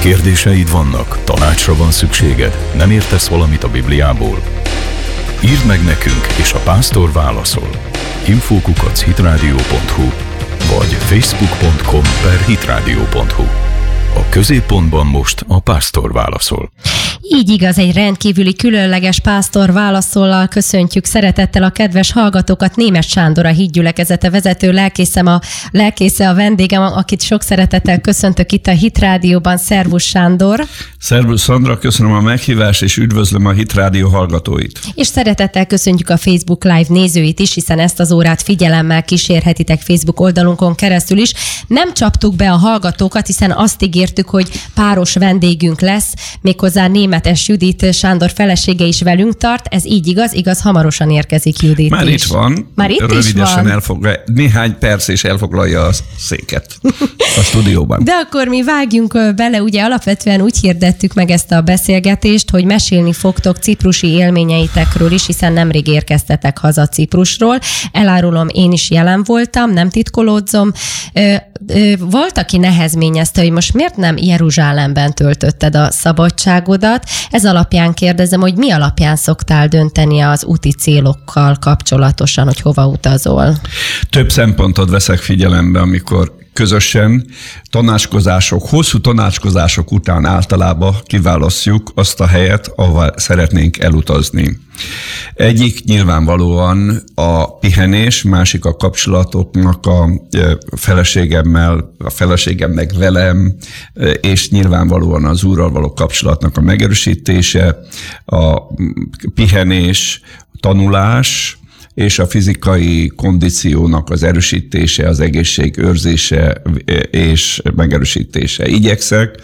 Kérdéseid vannak, tanácsra van szükséged, nem értesz valamit a Bibliából? Írd meg nekünk, és a pásztor válaszol. Infókukac hitradio.hu vagy facebook.com per hitradio.hu A középpontban most a pásztor válaszol. Így igaz, egy rendkívüli különleges pásztor válaszollal köszöntjük szeretettel a kedves hallgatókat. Némes Sándor a hídgyülekezete vezető lelkészem a, lelkésze a vendégem, akit sok szeretettel köszöntök itt a Hit Rádióban. Szervusz Sándor! Szervusz Szandra, köszönöm a meghívást, és üdvözlöm a Hit Rádió hallgatóit. És szeretettel köszöntjük a Facebook Live nézőit is, hiszen ezt az órát figyelemmel kísérhetitek Facebook oldalunkon keresztül is. Nem csaptuk be a hallgatókat, hiszen azt ígértük, hogy páros vendégünk lesz, méghozzá német Németes Judit Sándor felesége is velünk tart. Ez így igaz, igaz, hamarosan érkezik Judit Már is. itt van. Már itt Rövidesen is van. elfoglalja, néhány perc és elfoglalja a széket a stúdióban. De akkor mi vágjunk bele, ugye alapvetően úgy hirdettük meg ezt a beszélgetést, hogy mesélni fogtok ciprusi élményeitekről is, hiszen nemrég érkeztetek haza Ciprusról. Elárulom, én is jelen voltam, nem titkolódzom. Volt, aki nehezményezte, hogy most miért nem Jeruzsálemben töltötted a szabadságodat. Ez alapján kérdezem, hogy mi alapján szoktál dönteni az úti célokkal kapcsolatosan, hogy hova utazol? Több szempontot veszek figyelembe, amikor közösen tanácskozások, hosszú tanácskozások után általában kiválasztjuk azt a helyet, ahova szeretnénk elutazni. Egyik nyilvánvalóan a pihenés, másik a kapcsolatoknak a feleségemmel, a feleségemnek velem, és nyilvánvalóan az úrral való kapcsolatnak a megerősítése, a pihenés, tanulás, és a fizikai kondíciónak az erősítése, az egészség őrzése és megerősítése. Igyekszek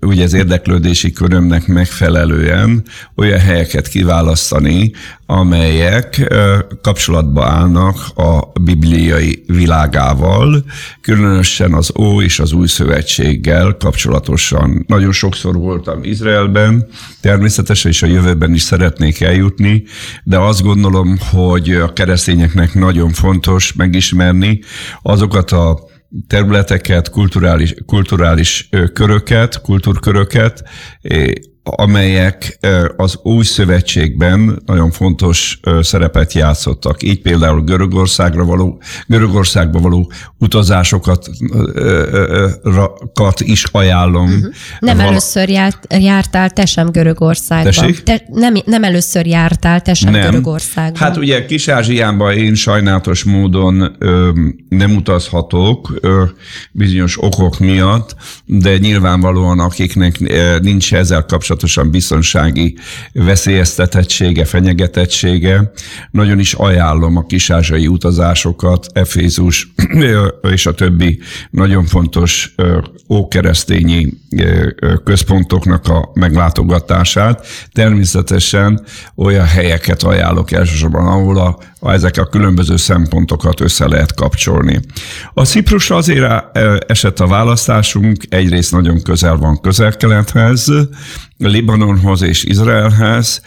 ugye az érdeklődési körömnek megfelelően olyan helyeket kiválasztani, amelyek kapcsolatba állnak a bibliai világával, különösen az Ó és az Új Szövetséggel kapcsolatosan. Nagyon sokszor voltam Izraelben, természetesen és a jövőben is szeretnék eljutni, de azt gondolom, hogy a keresztényeknek nagyon fontos megismerni azokat a területeket, kulturális, kulturális köröket, kultúrköröket, amelyek az új szövetségben nagyon fontos szerepet játszottak. Így például Görögországra való, Görögországba való utazásokat is ajánlom. Uh-huh. Nem Val- először járt, jártál te sem Görögországban. Te, nem, nem először jártál te sem nem. Görögországban. Hát ugye Kis-Ázsiánban én sajnálatos módon ö, nem utazhatok ö, bizonyos okok miatt, de nyilvánvalóan akiknek ö, nincs ezzel kapcsolatban kapcsolatosan biztonsági veszélyeztetettsége, fenyegetettsége. Nagyon is ajánlom a kisázsai utazásokat, Efézus és a többi nagyon fontos ókeresztényi központoknak a meglátogatását. Természetesen olyan helyeket ajánlok elsősorban, ahol a, ezek a különböző szempontokat össze lehet kapcsolni. A Ciprusra azért esett a választásunk, egyrészt nagyon közel van közel-kelethez, Libanonhoz és Izraelhez,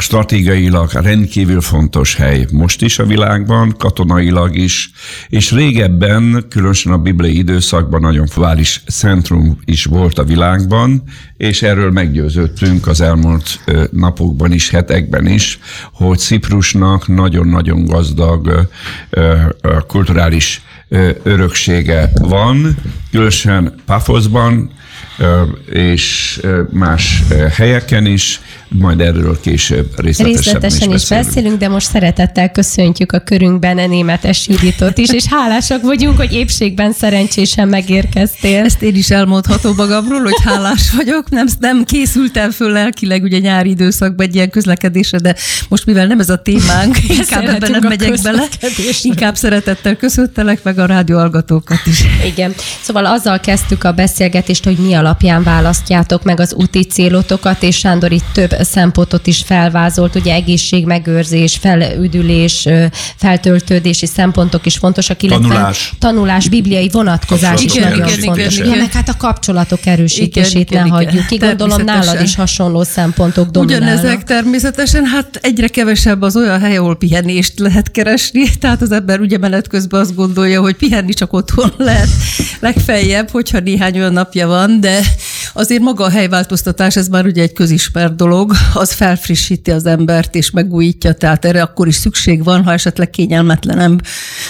stratégiailag rendkívül fontos hely most is a világban, katonailag is, és régebben, különösen a bibliai időszakban nagyon vális centrum is volt a világban, és erről meggyőződtünk az elmúlt napokban is, hetekben is, hogy Ciprusnak nagyon-nagyon gazdag kulturális öröksége van, különösen Pafoszban, és más helyeken is, majd erről később részletesen, részletesen is, is beszélünk. de most szeretettel köszöntjük a körünkben a németes Juditot is, és hálásak vagyunk, hogy épségben szerencsésen megérkeztél. Ezt én is elmondhatom magamról, hogy hálás vagyok. Nem, nem készültem föl lelkileg ugye nyári időszakban egy ilyen közlekedésre, de most mivel nem ez a témánk, inkább ebben nem megyek bele. Inkább szeretettel köszöntelek meg a rádióalgatókat is. Igen. Szóval azzal kezdtük a beszélgetést, hogy mi alapján választjátok meg az úti célotokat, és Sándor itt több szempontot is felvázolt, ugye egészségmegőrzés, felüdülés, feltöltődési szempontok is fontosak, illetve Tanulás. tanulás bibliai vonatkozás is Igen, nagyon igen, fontos. igen, Ja, igen. meg hát a kapcsolatok erősítését Igen, ne igen. hagyjuk ki. Gondolom nálad Természetesen. is hasonló szempontok dominálnak. Ugyanezek természetesen, hát egyre kevesebb az olyan hely, ahol pihenést lehet keresni, tehát az ember ugye menet közben azt gondolja, hogy pihenni csak otthon lehet legfeljebb, hogyha néhány olyan napja van, de azért maga a helyváltoztatás, ez már ugye egy közismert dolog, az felfrissíti az embert és megújítja, tehát erre akkor is szükség van, ha esetleg kényelmetlenebb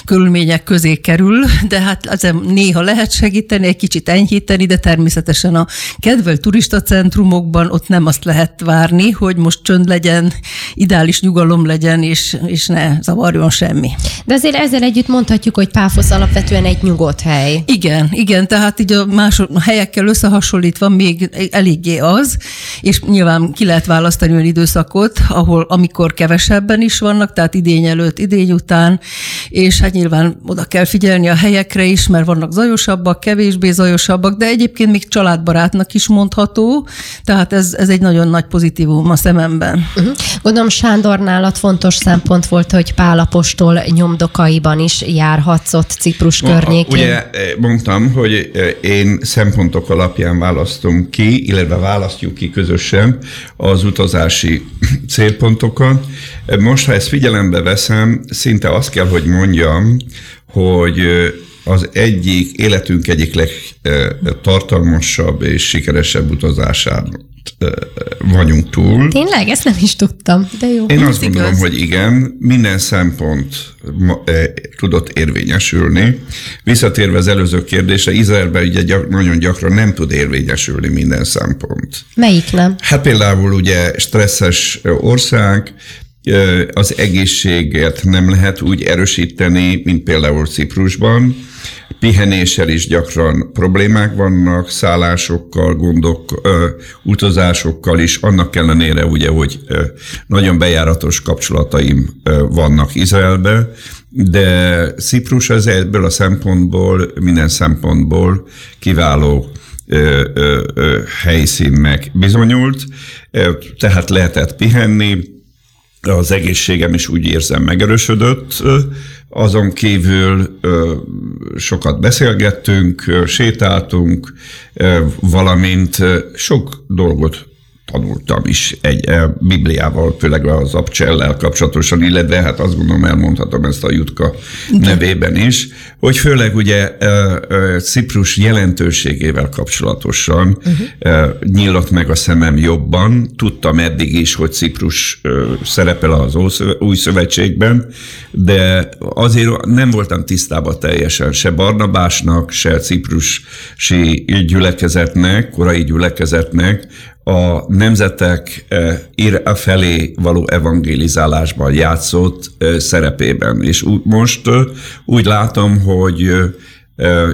körülmények közé kerül, de hát ezen néha lehet segíteni, egy kicsit enyhíteni, de természetesen a kedvelt turistacentrumokban ott nem azt lehet várni, hogy most csönd legyen, ideális nyugalom legyen, és, és ne zavarjon semmi. De azért ezzel együtt mondhatjuk, hogy Páfosz alapvetően egy nyugodt hely. Igen, igen, tehát így a más a helyekkel összehasonlítva még eléggé az, és nyilván ki lehet választani olyan időszakot, ahol amikor kevesebben is vannak, tehát idény előtt, idény után, és hát nyilván oda kell figyelni a helyekre is, mert vannak zajosabbak, kevésbé zajosabbak, de egyébként még családbarátnak is mondható, tehát ez, ez egy nagyon nagy pozitívum a szememben. Uh-huh. Gondolom Sándor nálad fontos szempont volt, hogy Pálapostól nyomdokaiban is járhatszott Ciprus környékén. Ugye mondtam, hogy én szempontok alapján választom ki, illetve választjuk ki közösen az utazási célpontokat. Most, ha ezt figyelembe veszem, szinte azt kell, hogy mondjam, hogy az egyik, életünk egyik legtartalmasabb és sikeresebb utazásán vagyunk túl. Tényleg? Ezt nem is tudtam, de jó. Én azt gondolom, igaz. hogy igen, minden szempont tudott érvényesülni. Visszatérve az előző kérdésre, Izraelben ugye gyak, nagyon gyakran nem tud érvényesülni minden szempont. Melyik nem? Hát például ugye stresszes ország, az egészséget nem lehet úgy erősíteni, mint például Ciprusban. Pihenéssel is gyakran problémák vannak, szállásokkal, gondok, utazásokkal is, annak ellenére ugye, hogy nagyon bejáratos kapcsolataim vannak Izraelbe, de Ciprus az ebből a szempontból, minden szempontból kiváló ö, ö, helyszínnek bizonyult, tehát lehetett pihenni, az egészségem is úgy érzem megerősödött, azon kívül sokat beszélgettünk, sétáltunk, valamint sok dolgot tanultam is egy Bibliával, főleg az abcsellel kapcsolatosan, illetve hát azt gondolom elmondhatom ezt a Jutka nevében is, hogy főleg ugye Ciprus jelentőségével kapcsolatosan uh-huh. nyílott meg a szemem jobban. Tudtam eddig is, hogy Ciprus szerepel az új szövetségben, de azért nem voltam tisztában teljesen se Barnabásnak, se ciprusi gyülekezetnek, korai gyülekezetnek, a nemzetek felé való evangelizálásban játszott szerepében. És most úgy látom, hogy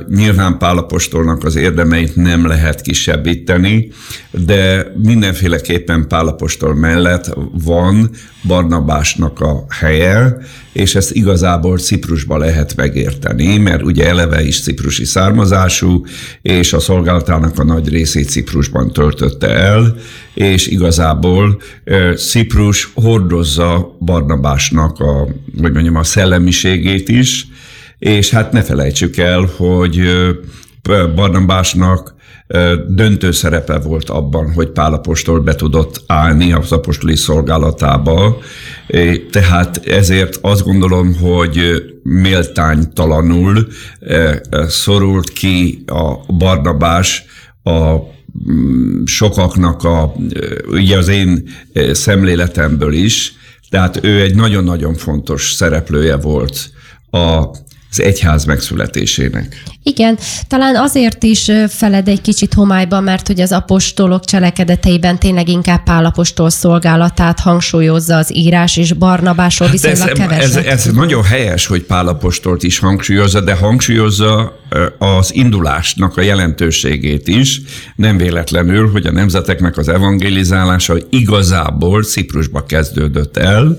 Nyilván Pálapostolnak az érdemeit nem lehet kisebbíteni, de mindenféleképpen Pálapostol mellett van Barnabásnak a helye, és ezt igazából Ciprusba lehet megérteni, mert ugye eleve is ciprusi származású, és a szolgálatának a nagy részét Ciprusban töltötte el, és igazából Ciprus hordozza Barnabásnak a, hogy mondjam, a szellemiségét is, és hát ne felejtsük el, hogy Barnabásnak döntő szerepe volt abban, hogy Pálapostól be tudott állni az apostoli szolgálatába, tehát ezért azt gondolom, hogy méltánytalanul szorult ki a Barnabás a sokaknak a, ugye az én szemléletemből is, tehát ő egy nagyon-nagyon fontos szereplője volt a az egyház megszületésének. Igen, talán azért is feled egy kicsit homályba, mert hogy az apostolok cselekedeteiben tényleg inkább Pálapostól szolgálatát hangsúlyozza az írás, és Barnabásról viszonylag ez, keveset. Ez, ez nagyon helyes, hogy Pálapostolt is hangsúlyozza, de hangsúlyozza az indulásnak a jelentőségét is. Nem véletlenül, hogy a nemzeteknek az evangelizálása igazából Ciprusba kezdődött el,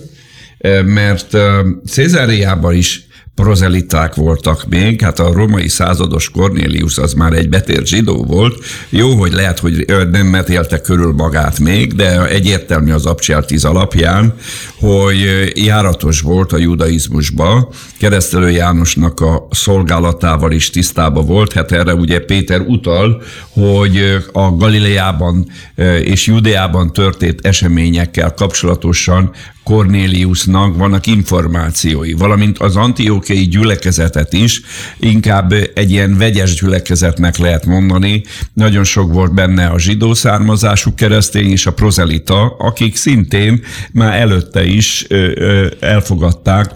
mert Cézáriában is prozeliták voltak még, hát a romai százados Cornélius az már egy betért zsidó volt. Jó, hogy lehet, hogy nem metélte körül magát még, de egyértelmű az Abcsel alapján, hogy járatos volt a judaizmusba, keresztelő Jánosnak a szolgálatával is tisztába volt, hát erre ugye Péter utal, hogy a Galileában és Judeában történt eseményekkel kapcsolatosan Cornéliusnak vannak információi, valamint az antiókei gyülekezetet is inkább egy ilyen vegyes gyülekezetnek lehet mondani. Nagyon sok volt benne a zsidó származású keresztény és a prozelita, akik szintén már előtte is elfogadták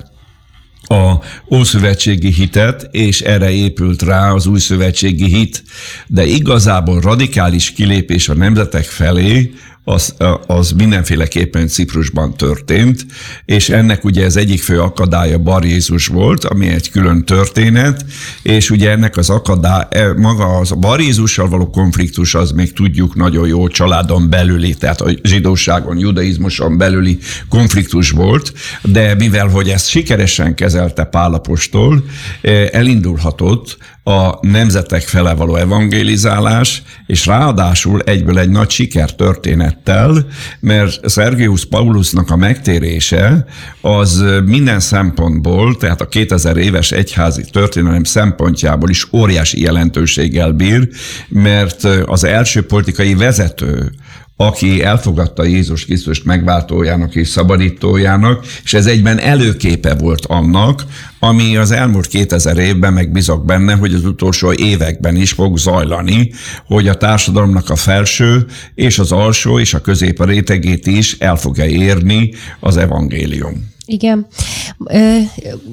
a ószövetségi hitet, és erre épült rá az új szövetségi hit. De igazából radikális kilépés a nemzetek felé az, az mindenféleképpen Ciprusban történt, és ennek ugye ez egyik fő akadálya Bar Jézus volt, ami egy külön történet, és ugye ennek az akadály, e, maga az a Bar Jézussal való konfliktus, az még tudjuk nagyon jó családon belüli, tehát a zsidóságon, judaizmuson belüli konfliktus volt, de mivel, hogy ezt sikeresen kezelte Pálapostól, e, elindulhatott a nemzetek fele való evangélizálás, és ráadásul egyből egy nagy sikertörténettel, mert Sergius Paulusnak a megtérése az minden szempontból, tehát a 2000 éves egyházi történelem szempontjából is óriási jelentőséggel bír, mert az első politikai vezető, aki elfogadta Jézus Krisztust megváltójának és szabadítójának, és ez egyben előképe volt annak, ami az elmúlt 2000 évben megbizok benne, hogy az utolsó években is fog zajlani, hogy a társadalomnak a felső és az alsó és a közép rétegét is el fogja érni az evangélium. Igen.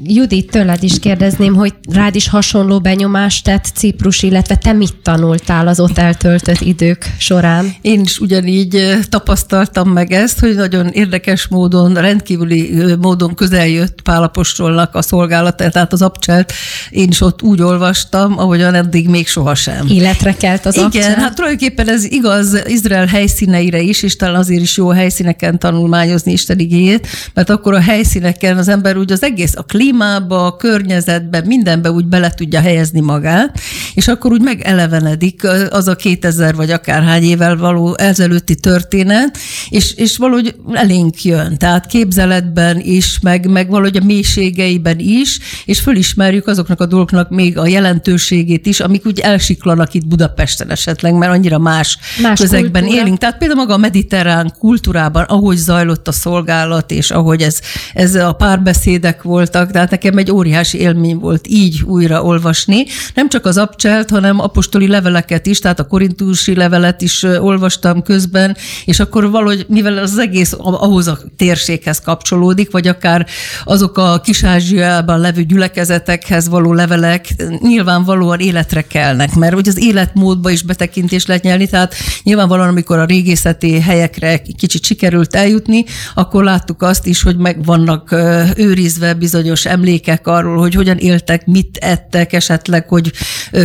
Judit, tőled is kérdezném, hogy rád is hasonló benyomást tett Ciprus, illetve te mit tanultál az ott eltöltött idők során? Én is ugyanígy tapasztaltam meg ezt, hogy nagyon érdekes módon, rendkívüli módon közel jött Pálapostolnak a szolgálata, tehát az abcselt én is ott úgy olvastam, ahogyan eddig még sohasem. Életre kelt az Igen, abcselt? hát tulajdonképpen ez igaz Izrael helyszíneire is, és talán azért is jó helyszíneken tanulmányozni Isten igényét, mert akkor a hely helyszíneken az ember úgy az egész a klímába, a környezetbe, mindenbe úgy bele tudja helyezni magát, és akkor úgy megelevenedik az a 2000 vagy akárhány évvel való ezelőtti történet, és, és valahogy elénk jön. Tehát képzeletben is, meg, meg valahogy a mélységeiben is, és fölismerjük azoknak a dolgoknak még a jelentőségét is, amik úgy elsiklanak itt Budapesten esetleg, mert annyira más, más közegben kultúra. élünk. Tehát például maga a mediterrán kultúrában, ahogy zajlott a szolgálat, és ahogy ez ez a párbeszédek voltak, tehát nekem egy óriási élmény volt így újra olvasni. Nem csak az abcselt, hanem apostoli leveleket is, tehát a korintusi levelet is olvastam közben, és akkor valahogy, mivel az egész ahhoz a térséghez kapcsolódik, vagy akár azok a kis-ázsiában levő gyülekezetekhez való levelek nyilvánvalóan életre kelnek, mert hogy az életmódba is betekintést lehet nyelni, tehát nyilvánvalóan, amikor a régészeti helyekre kicsit sikerült eljutni, akkor láttuk azt is, hogy meg vannak őrizve bizonyos emlékek arról, hogy hogyan éltek, mit ettek, esetleg, hogy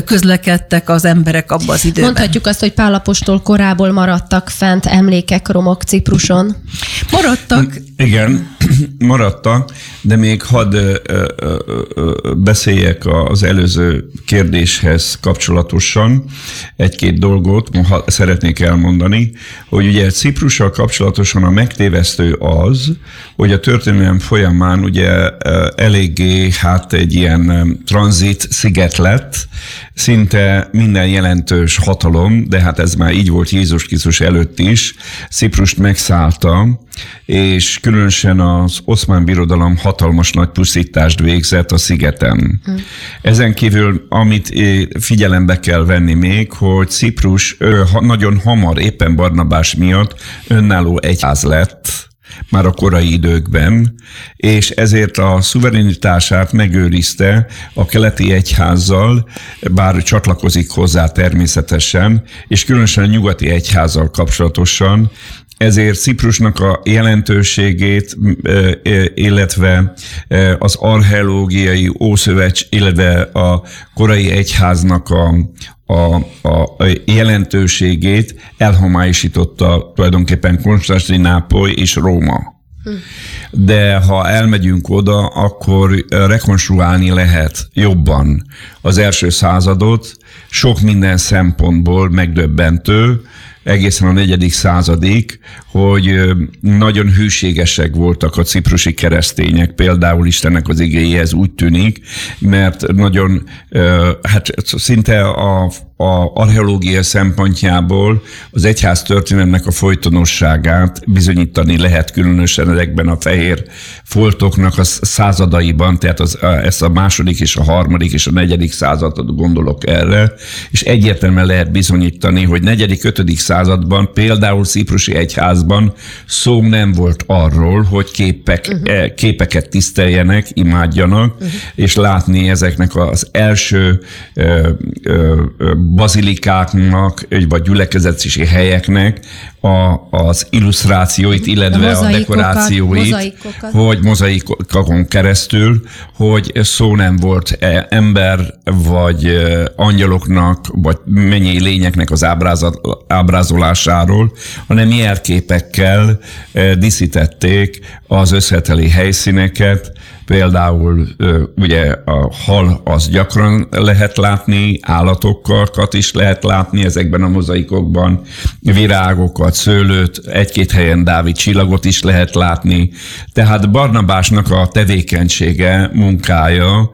közlekedtek az emberek abban az időben. Mondhatjuk azt, hogy Pálapostól korából maradtak fent emlékek, romok Cipruson? Maradtak. Igen, maradtak, de még hadd ö, ö, ö, beszéljek az előző kérdéshez kapcsolatosan. Egy-két dolgot ha szeretnék elmondani, hogy ugye Ciprussal kapcsolatosan a megtévesztő az, hogy a történelem folyamán ugye eléggé hát egy ilyen tranzit sziget lett, szinte minden jelentős hatalom, de hát ez már így volt Jézus Krisztus előtt is, Ciprust megszállta, és különösen az oszmán birodalom hatalmas nagy pusztítást végzett a szigeten. Hm. Ezen kívül, amit figyelembe kell venni még, hogy Ciprus nagyon hamar, éppen Barnabás miatt önálló egyház lett, már a korai időkben, és ezért a szuverenitását megőrizte a keleti egyházzal, bár csatlakozik hozzá természetesen, és különösen a nyugati egyházzal kapcsolatosan, ezért Ciprusnak a jelentőségét, illetve az archeológiai ószövecs, illetve a korai egyháznak a, a, a jelentőségét elhomályosította tulajdonképpen Konstantinápoly és Róma. De ha elmegyünk oda, akkor rekonstruálni lehet jobban az első századot, sok minden szempontból megdöbbentő, egészen a negyedik századig, hogy nagyon hűségesek voltak a ciprusi keresztények, például Istennek az igéhez úgy tűnik, mert nagyon, hát szinte a a archeológia szempontjából az egyház történelmnek a folytonosságát bizonyítani lehet különösen ezekben a fehér foltoknak a századaiban, tehát az, ezt a második és a harmadik és a negyedik századot gondolok erre, és egyértelműen lehet bizonyítani, hogy negyedik, ötödik században például Ciprusi egyházban szó nem volt arról, hogy képek, uh-huh. képeket tiszteljenek, imádjanak, uh-huh. és látni ezeknek az első ö, ö, ö, bazilikáknak, vagy gyülekezeti helyeknek a, az illusztrációit, illetve a, a dekorációit, mozaikokat. hogy mozaikokon keresztül, hogy szó nem volt ember, vagy angyaloknak, vagy mennyi lényeknek az ábrázolásáról, hanem jelképekkel e, díszítették az összeteli helyszíneket, Például ugye a hal az gyakran lehet látni, állatokat is lehet látni ezekben a mozaikokban, virágokat, szőlőt, egy-két helyen Dávid csillagot is lehet látni. Tehát Barnabásnak a tevékenysége, munkája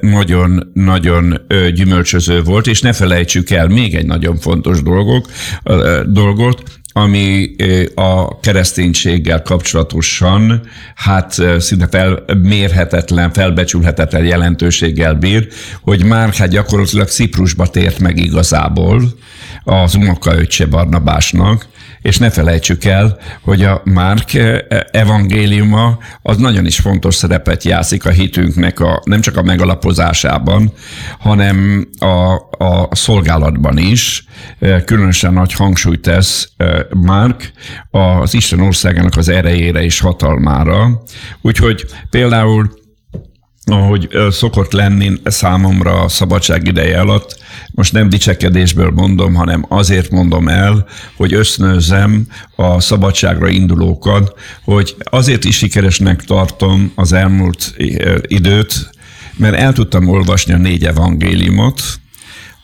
nagyon-nagyon gyümölcsöző volt, és ne felejtsük el még egy nagyon fontos dolgok, dolgot, ami a kereszténységgel kapcsolatosan hát szinte felmérhetetlen, felbecsülhetetlen jelentőséggel bír, hogy már hát gyakorlatilag Ciprusba tért meg igazából az unokaöccse Barnabásnak, és ne felejtsük el, hogy a Márk eh, evangéliuma az nagyon is fontos szerepet játszik a hitünknek a, nem csak a megalapozásában, hanem a, a szolgálatban is. Eh, különösen nagy hangsúlyt tesz eh, Márk az Isten országának az erejére és hatalmára. Úgyhogy például ahogy szokott lenni számomra a szabadság ideje alatt, most nem dicsekedésből mondom, hanem azért mondom el, hogy ösztönözem a szabadságra indulókat, hogy azért is sikeresnek tartom az elmúlt időt, mert el tudtam olvasni a négy evangéliumot,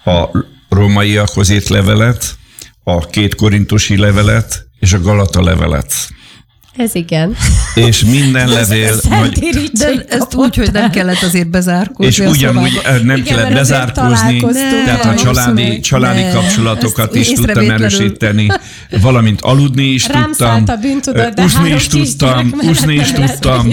a rómaiakhoz írt levelet, a két korintusi levelet és a Galata levelet. Ez igen. És minden levél... Vagy, de ezt úgy, hogy nem kellett azért bezárkózni. És ugyanúgy nem igen, kellett bezárkózni, tehát a családi, családi ne, kapcsolatokat is tudtam erősíteni, valamint aludni is Rám tudtam. a bűntudat, de úszni is tudtam, úszni is tudtam,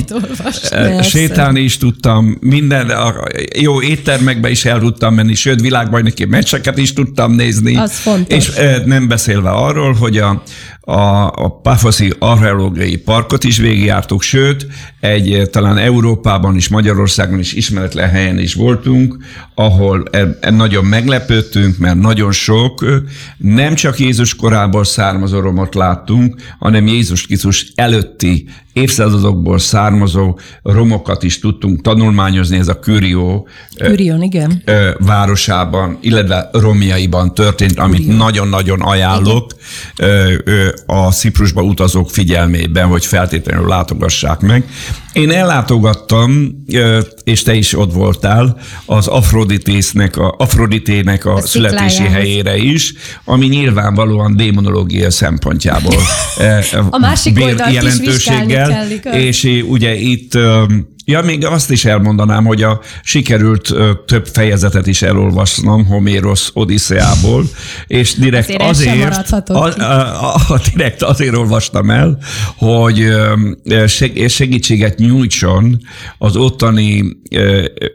sétálni is tudtam, minden, a jó éttermekbe is el tudtam menni, sőt világbajnoki meccseket is tudtam nézni. Az fontos. És nem beszélve arról, hogy a, a, a Pafoszi archeológiai parkot is végigjártuk, sőt, egy eh, talán Európában is, Magyarországon is ismeretlen helyen is voltunk, ahol e, e nagyon meglepődtünk, mert nagyon sok eh, nem csak Jézus korából származó romot láttunk, hanem Jézus Krisztus előtti évszázadokból származó romokat is tudtunk tanulmányozni, ez a Kürió Kürion, igen. városában, illetve romjaiban történt, amit nagyon-nagyon ajánlok igen. A Ciprusba utazók figyelmében, hogy feltétlenül látogassák meg. Én ellátogattam, és te is ott voltál, az Afroditének a, Afroditének a, a születési helyére is, ami nyilvánvalóan démonológia szempontjából a másik bír jelentőséggel. És ugye itt Ja, még azt is elmondanám, hogy a sikerült több fejezetet is elolvasnom Homérosz Odisseából, és direkt azért, azért a, a, a, direkt azért olvastam el, hogy segítséget nyújtson az ottani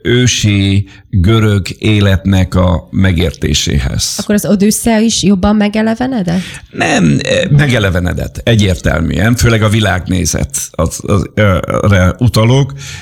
ősi görög életnek a megértéséhez. Akkor az Odüsszea is jobban megelevenedett? Nem, megelevenedett, egyértelműen, főleg a világnézet az, az, az, utalok,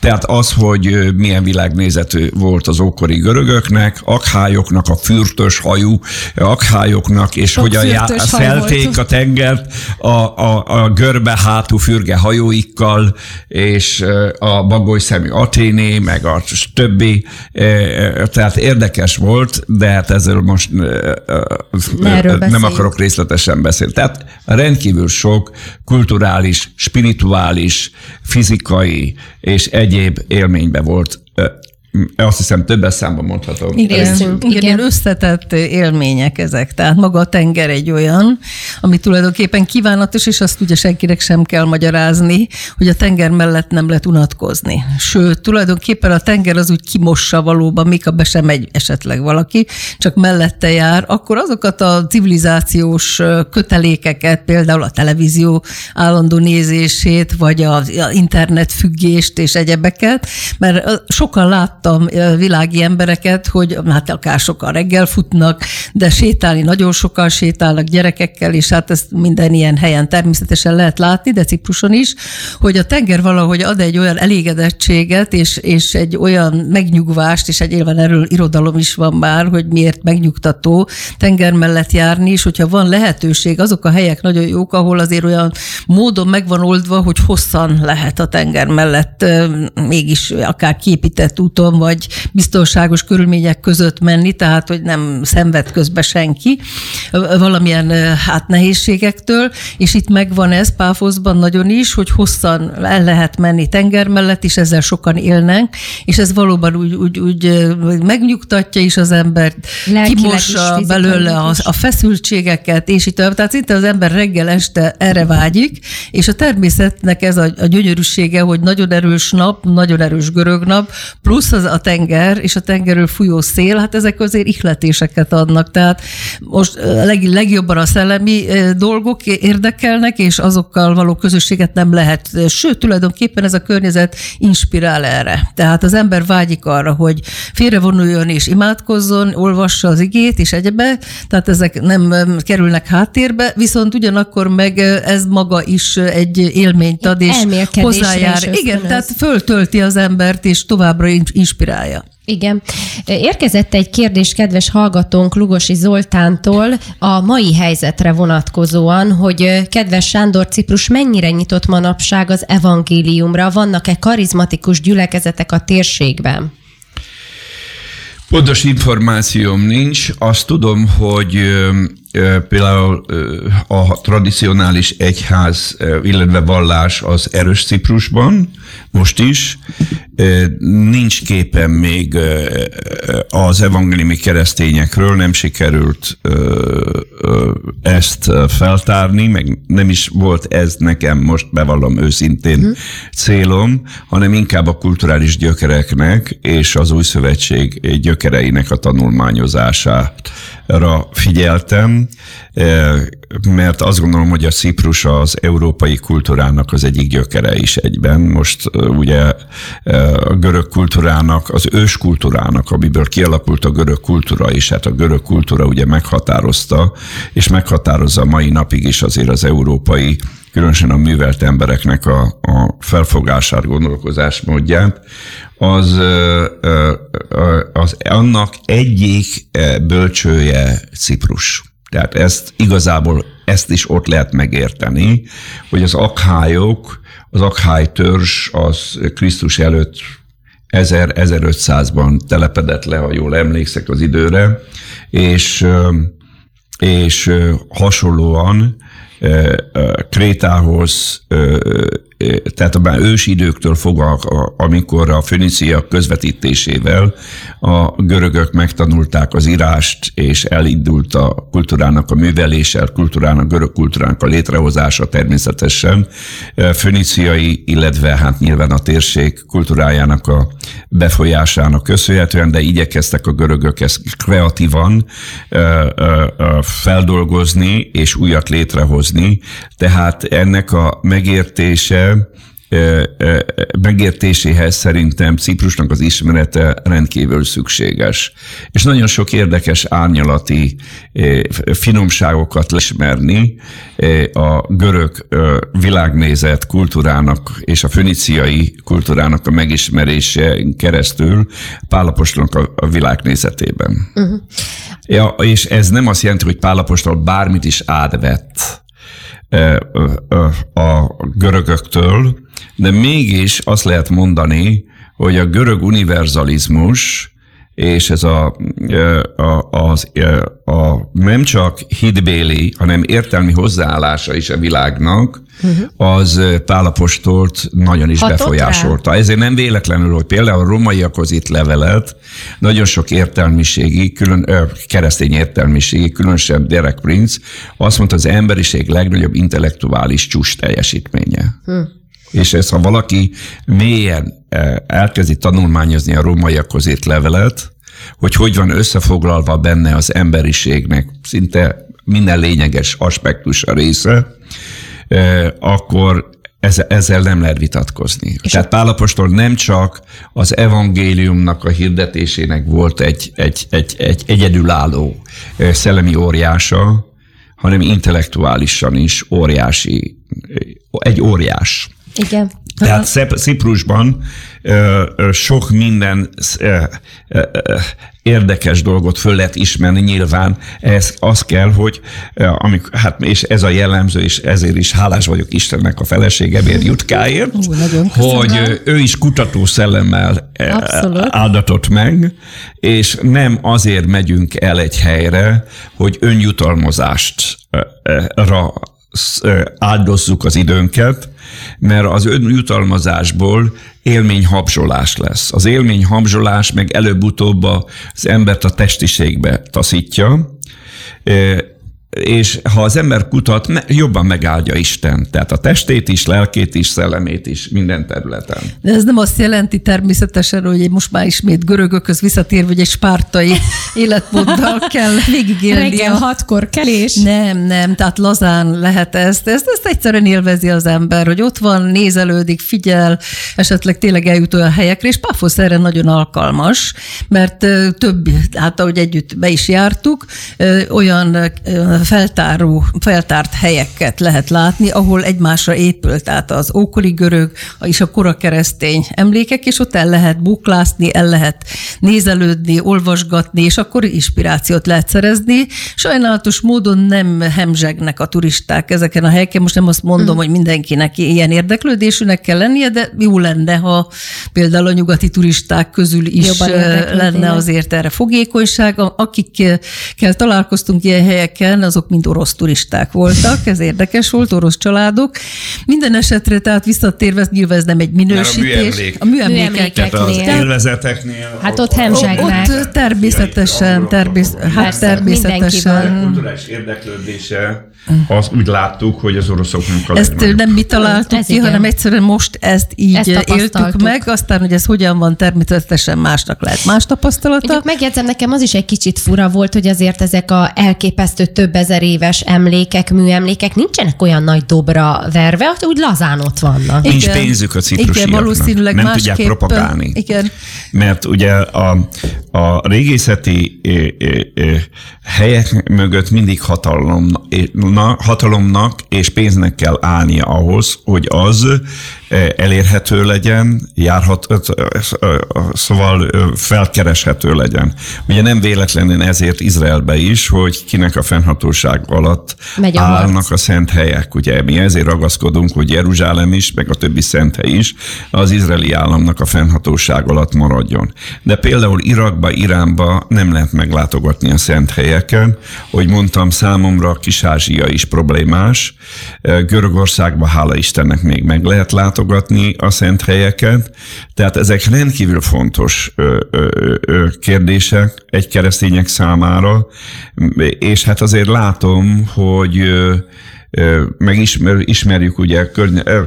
Tehát az, hogy milyen világnézetű volt az ókori görögöknek, akhályoknak, a fürtös hajú akhályoknak, és a szelték a tengert a, a, a görbe hátú fürge hajóikkal, és a bagoly szemű Aténé, meg a többi. Tehát érdekes volt, de hát ezzel most nem akarok részletesen beszélni. Tehát rendkívül sok kulturális, spirituális, fizikai és egyéb élménybe volt azt hiszem többes számban mondhatom. Igen, igen, igen, összetett élmények ezek. Tehát maga a tenger egy olyan, ami tulajdonképpen kívánatos, és azt ugye senkinek sem kell magyarázni, hogy a tenger mellett nem lehet unatkozni. Sőt, tulajdonképpen a tenger az úgy kimossa valóban, mikor be sem megy esetleg valaki, csak mellette jár, akkor azokat a civilizációs kötelékeket, például a televízió állandó nézését, vagy a internet függést és egyebeket, mert sokan lát láttam világi embereket, hogy hát akár sokan reggel futnak, de sétálni nagyon sokan sétálnak gyerekekkel, és hát ezt minden ilyen helyen természetesen lehet látni, de Cipruson is, hogy a tenger valahogy ad egy olyan elégedettséget, és, és egy olyan megnyugvást, és egy élven erről irodalom is van már, hogy miért megnyugtató tenger mellett járni, és hogyha van lehetőség, azok a helyek nagyon jók, ahol azért olyan módon megvan oldva, hogy hosszan lehet a tenger mellett mégis akár képített úton, vagy biztonságos körülmények között menni, tehát hogy nem szenved közbe senki valamilyen hát nehézségektől, és itt megvan ez Páfoszban nagyon is, hogy hosszan el lehet menni tenger mellett, és ezzel sokan élnek, és ez valóban úgy, úgy, úgy megnyugtatja is az embert, kimossa belőle a, a feszültségeket, és itt Tehát szinte az ember reggel este erre vágyik, és a természetnek ez a, a gyönyörűsége, hogy nagyon erős nap, nagyon erős görög nap, plusz az a tenger és a tengerről fújó szél, hát ezek azért ihletéseket adnak. Tehát most leg, legjobban a szellemi dolgok érdekelnek, és azokkal való közösséget nem lehet. Sőt, tulajdonképpen ez a környezet inspirál erre. Tehát az ember vágyik arra, hogy félrevonuljon és imádkozzon, olvassa az igét és egyebe, tehát ezek nem kerülnek háttérbe, viszont ugyanakkor meg ez maga is egy élményt ad, és hozzájár. Igen, tehát föltölti az embert, és továbbra inspirálja. Igen. Érkezett egy kérdés kedves hallgatónk Lugosi Zoltántól a mai helyzetre vonatkozóan, hogy kedves Sándor Ciprus mennyire nyitott manapság az evangéliumra, vannak-e karizmatikus gyülekezetek a térségben? Pontos információm nincs. Azt tudom, hogy például a tradicionális egyház, illetve vallás az erős Ciprusban, most is. Nincs képen még az evangéliumi keresztényekről, nem sikerült ezt feltárni, meg nem is volt ez nekem, most bevallom őszintén uh-huh. célom, hanem inkább a kulturális gyökereknek és az új szövetség gyökereinek a tanulmányozására figyeltem, mert azt gondolom, hogy a Ciprus az európai kultúrának az egyik gyökere is egyben. Most ugye a görög kultúrának, az ős kultúrának, amiből kialakult a görög kultúra is, hát a görög kultúra ugye meghatározta, és meghatározza mai napig is azért az európai különösen a művelt embereknek a, a felfogását, gondolkozásmódját, az, az annak egyik bölcsője Ciprus. Tehát ezt igazából ezt is ott lehet megérteni, hogy az akhályok, az akhály törzs az Krisztus előtt 1000-1500-ban telepedett le, ha jól emlékszek az időre, és, és hasonlóan Krétához tehát a ősi időktől fogva, amikor a föníciak közvetítésével a görögök megtanulták az írást, és elindult a kultúrának a művelése, a kultúrának, görög kultúrának a létrehozása természetesen, föníciai, illetve hát nyilván a térség kultúrájának a befolyásának köszönhetően, de igyekeztek a görögök ezt kreatívan feldolgozni és újat létrehozni. Tehát ennek a megértése megértéséhez szerintem Ciprusnak az ismerete rendkívül szükséges. És nagyon sok érdekes árnyalati finomságokat lesmerni a görög világnézet kultúrának és a föniciai kultúrának a megismerése keresztül Pálapostolnak a világnézetében. Uh-huh. Ja, és ez nem azt jelenti, hogy Pálapostól bármit is átvett a görögöktől, de mégis azt lehet mondani, hogy a görög univerzalizmus és ez a, a, az, a nem csak hitbéli, hanem értelmi hozzáállása is a világnak, uh-huh. az Pálapostolt nagyon is Hatott befolyásolta. Rá? Ezért nem véletlenül, hogy például a romaiakhoz itt levelet nagyon sok értelmiségi, külön, keresztény értelmiségi, különösen Derek Prince azt mondta, az emberiség legnagyobb intellektuális csúcs teljesítménye. Uh-huh. És ez, ha valaki mélyen elkezdi tanulmányozni a rómaiakhoz írt levelet, hogy hogy van összefoglalva benne az emberiségnek szinte minden lényeges aspektus a része, akkor ezzel nem lehet vitatkozni. És Tehát Pálapostól nem csak az evangéliumnak a hirdetésének volt egy, egy, egy, egy egyedülálló szellemi óriása, hanem intellektuálisan is óriási, egy óriás. Igen. Tehát Ciprusban sok minden érdekes dolgot föl lehet ismerni, nyilván ez az kell, hogy amik, hát és ez a jellemző, és ezért is hálás vagyok Istennek a feleségemért, Jutkáért, Ú, hogy ő is kutató szellemmel Abszolút. áldatott meg, és nem azért megyünk el egy helyre, hogy önjutalmazást áldozzuk az időnket, mert az önjutalmazásból élményhabzsolás lesz. Az élményhabzsolás meg előbb-utóbb az embert a testiségbe taszítja, és ha az ember kutat, jobban megáldja Isten. Tehát a testét is, lelkét is, szellemét is, minden területen. De ez nem azt jelenti természetesen, hogy most már ismét görögökhöz visszatérve, hogy egy spártai életmóddal kell végigélni. Reggel a... hatkor kelés. Nem, nem, tehát lazán lehet ezt. Ezt, ezt egyszerűen élvezi az ember, hogy ott van, nézelődik, figyel, esetleg tényleg eljut olyan helyekre, és Pafosz erre nagyon alkalmas, mert több, hát ahogy együtt be is jártuk, olyan feltáró, feltárt helyeket lehet látni, ahol egymásra épült, tehát az ókori görög és a kora keresztény emlékek, és ott el lehet buklászni, el lehet nézelődni, olvasgatni, és akkor inspirációt lehet szerezni. Sajnálatos módon nem hemzsegnek a turisták ezeken a helyeken. Most nem azt mondom, mm. hogy mindenkinek ilyen érdeklődésűnek kell lennie, de jó lenne, ha például a nyugati turisták közül is lenne azért erre fogékonyság. Akikkel találkoztunk ilyen helyeken, azok mind orosz turisták voltak, ez érdekes volt, orosz családok. Minden esetre, tehát visszatérve, nyilván ez nem egy minősítés. A műemlékek. Tehát az élvezeteknél. Hát ott hemzsegnek. Ott természetesen, természet, hát természetesen. Kulturális érdeklődése azt úgy láttuk, hogy az oroszoknak a Ezt nem mi találtuk ki, hanem egyszerűen most ezt így ezt éltük meg, aztán, hogy ez hogyan van, természetesen másnak lehet más tapasztalata. Mondjuk megjegyzem, nekem az is egy kicsit fura volt, hogy azért ezek a elképesztő több ezer éves emlékek, műemlékek nincsenek olyan nagy dobra verve, úgy lazán ott vannak. Nincs igen, pénzük a ciprusiaknak. Igen, valószínűleg nem tudják propagálni. Igen. Mert ugye a, a régészeti helyek mögött mindig hatalom, hatalomnak és pénznek kell állnia ahhoz, hogy az elérhető legyen, járhat, szóval felkereshető legyen. Ugye nem véletlenül ezért Izraelbe is, hogy kinek a fennhatóság alatt Megy a állnak harc. a szent helyek. Ugye mi ezért ragaszkodunk, hogy Jeruzsálem is, meg a többi szent hely is az izraeli államnak a fennhatóság alatt maradjon. De például Irakba, Iránba nem lehet meglátogatni a szent helyeken. Hogy mondtam, számomra Kis-Ázsia is problémás. Görögországba, hála Istennek még meg lehet látogatni a szent helyeket. Tehát ezek rendkívül fontos kérdések egy keresztények számára, és hát azért látom, hogy meg ismer, ismerjük ugye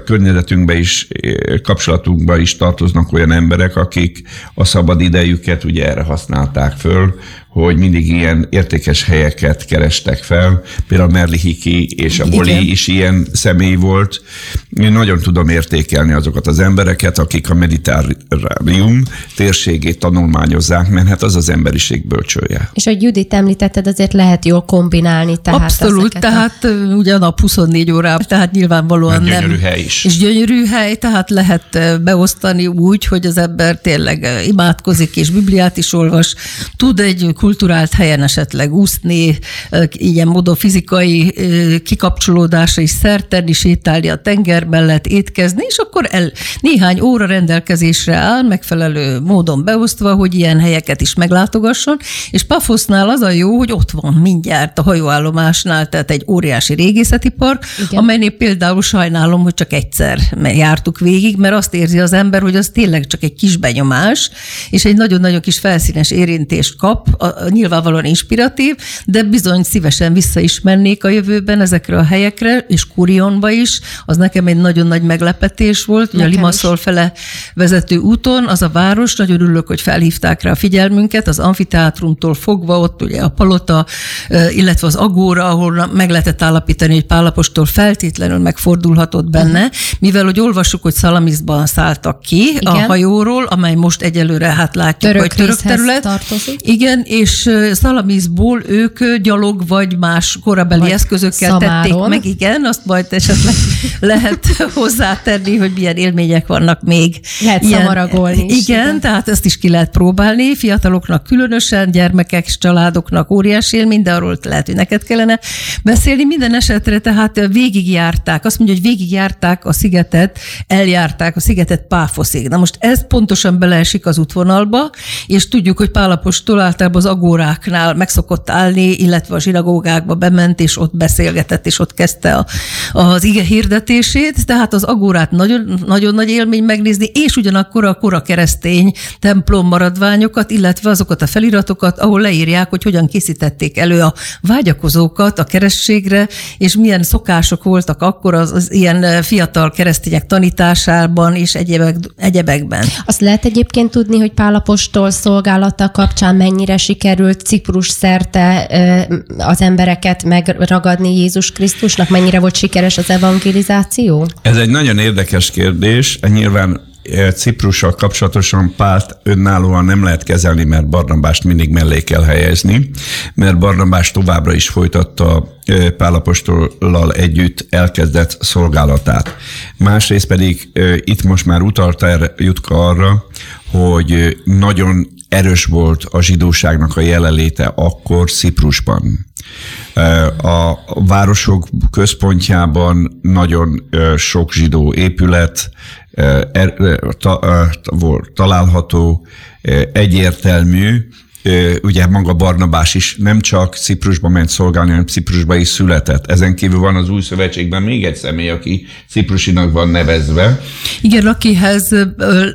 környezetünkbe is, kapcsolatunkba is tartoznak olyan emberek, akik a szabad idejüket ugye erre használták föl, hogy mindig ilyen értékes helyeket kerestek fel. Például Merli Hiki és a Igen. is ilyen személy volt. Én nagyon tudom értékelni azokat az embereket, akik a meditárium térségét tanulmányozzák, mert hát az az emberiség bölcsője. És hogy Judit említetted, azért lehet jól kombinálni. Tehát Abszolút, tehát a... ugye a nap 24 órában, tehát nyilvánvalóan nem. Gyönyörű hely is. És gyönyörű hely, tehát lehet beosztani úgy, hogy az ember tényleg imádkozik és Bibliát is olvas, tud egy kulturált helyen esetleg úszni, ilyen módon fizikai kikapcsolódásra is szert tenni, sétálni a tenger mellett, étkezni, és akkor el, néhány óra rendelkezésre áll, megfelelő módon beosztva, hogy ilyen helyeket is meglátogasson, és Pafosznál az a jó, hogy ott van mindjárt a hajóállomásnál, tehát egy óriási régészeti park, Igen. amelynél például sajnálom, hogy csak egyszer jártuk végig, mert azt érzi az ember, hogy az tényleg csak egy kis benyomás, és egy nagyon-nagyon kis felszínes érintést kap, a, nyilvánvalóan inspiratív, de bizony szívesen vissza is mennék a jövőben ezekre a helyekre, és Kurionba is, az nekem egy nagyon nagy meglepetés volt, hogy a Limaszol fele vezető úton, az a város, nagyon örülök, hogy felhívták rá a figyelmünket, az amfiteátrumtól fogva, ott ugye a palota, illetve az agóra, ahol meg lehetett állapítani, hogy Pálapostól feltétlenül megfordulhatott benne, uh-huh. mivel hogy olvassuk, hogy Szalamiszban szálltak ki Igen. a hajóról, amely most egyelőre hát látjuk, török hogy török terület. Tartozik. Igen, és Szalamiszból ők gyalog vagy más korabeli vagy eszközökkel szamáron. tették meg, igen, azt majd esetleg lehet hozzátenni, hogy milyen élmények vannak még. Lehet ilyen, szamaragolni is. Igen, igen, tehát ezt is ki lehet próbálni, fiataloknak különösen, gyermekek, családoknak óriási élmény, de arról lehet, hogy neked kellene beszélni. Minden esetre tehát végigjárták, azt mondja, hogy végigjárták a szigetet, eljárták a szigetet Páfoszig. Na most ez pontosan beleesik az útvonalba, és tudjuk, hogy Pálapostól általában az agóráknál megszokott állni, illetve a zsinagógákba bement, és ott beszélgetett, és ott kezdte a, az ige hirdetését, tehát az agórát nagyon, nagyon nagy élmény megnézni, és ugyanakkor a kora keresztény templom maradványokat, illetve azokat a feliratokat, ahol leírják, hogy hogyan készítették elő a vágyakozókat a kerességre, és milyen szokások voltak akkor az, az ilyen fiatal keresztények tanításában és egyebek, egyebekben. Azt lehet egyébként tudni, hogy Pálapostól szolgálata kapcsán mennyire sikerült Ciprus szerte az embereket megragadni Jézus Krisztusnak, mennyire volt sikeres az evangelizáció? Ez egy nagyon érdekes kérdés. Nyilván Ciprussal kapcsolatosan Pált önállóan nem lehet kezelni, mert Barnabást mindig mellé kell helyezni, mert Barnabás továbbra is folytatta Pálapostollal együtt elkezdett szolgálatát. Másrészt pedig itt most már utalta erre, Jutka arra, hogy nagyon erős volt a zsidóságnak a jelenléte akkor Ciprusban. A városok központjában nagyon sok zsidó épület er, található, egyértelmű, ugye maga Barnabás is nem csak Ciprusba ment szolgálni, hanem Ciprusba is született. Ezen kívül van az új szövetségben még egy személy, aki Ciprusinak van nevezve. Igen, akihez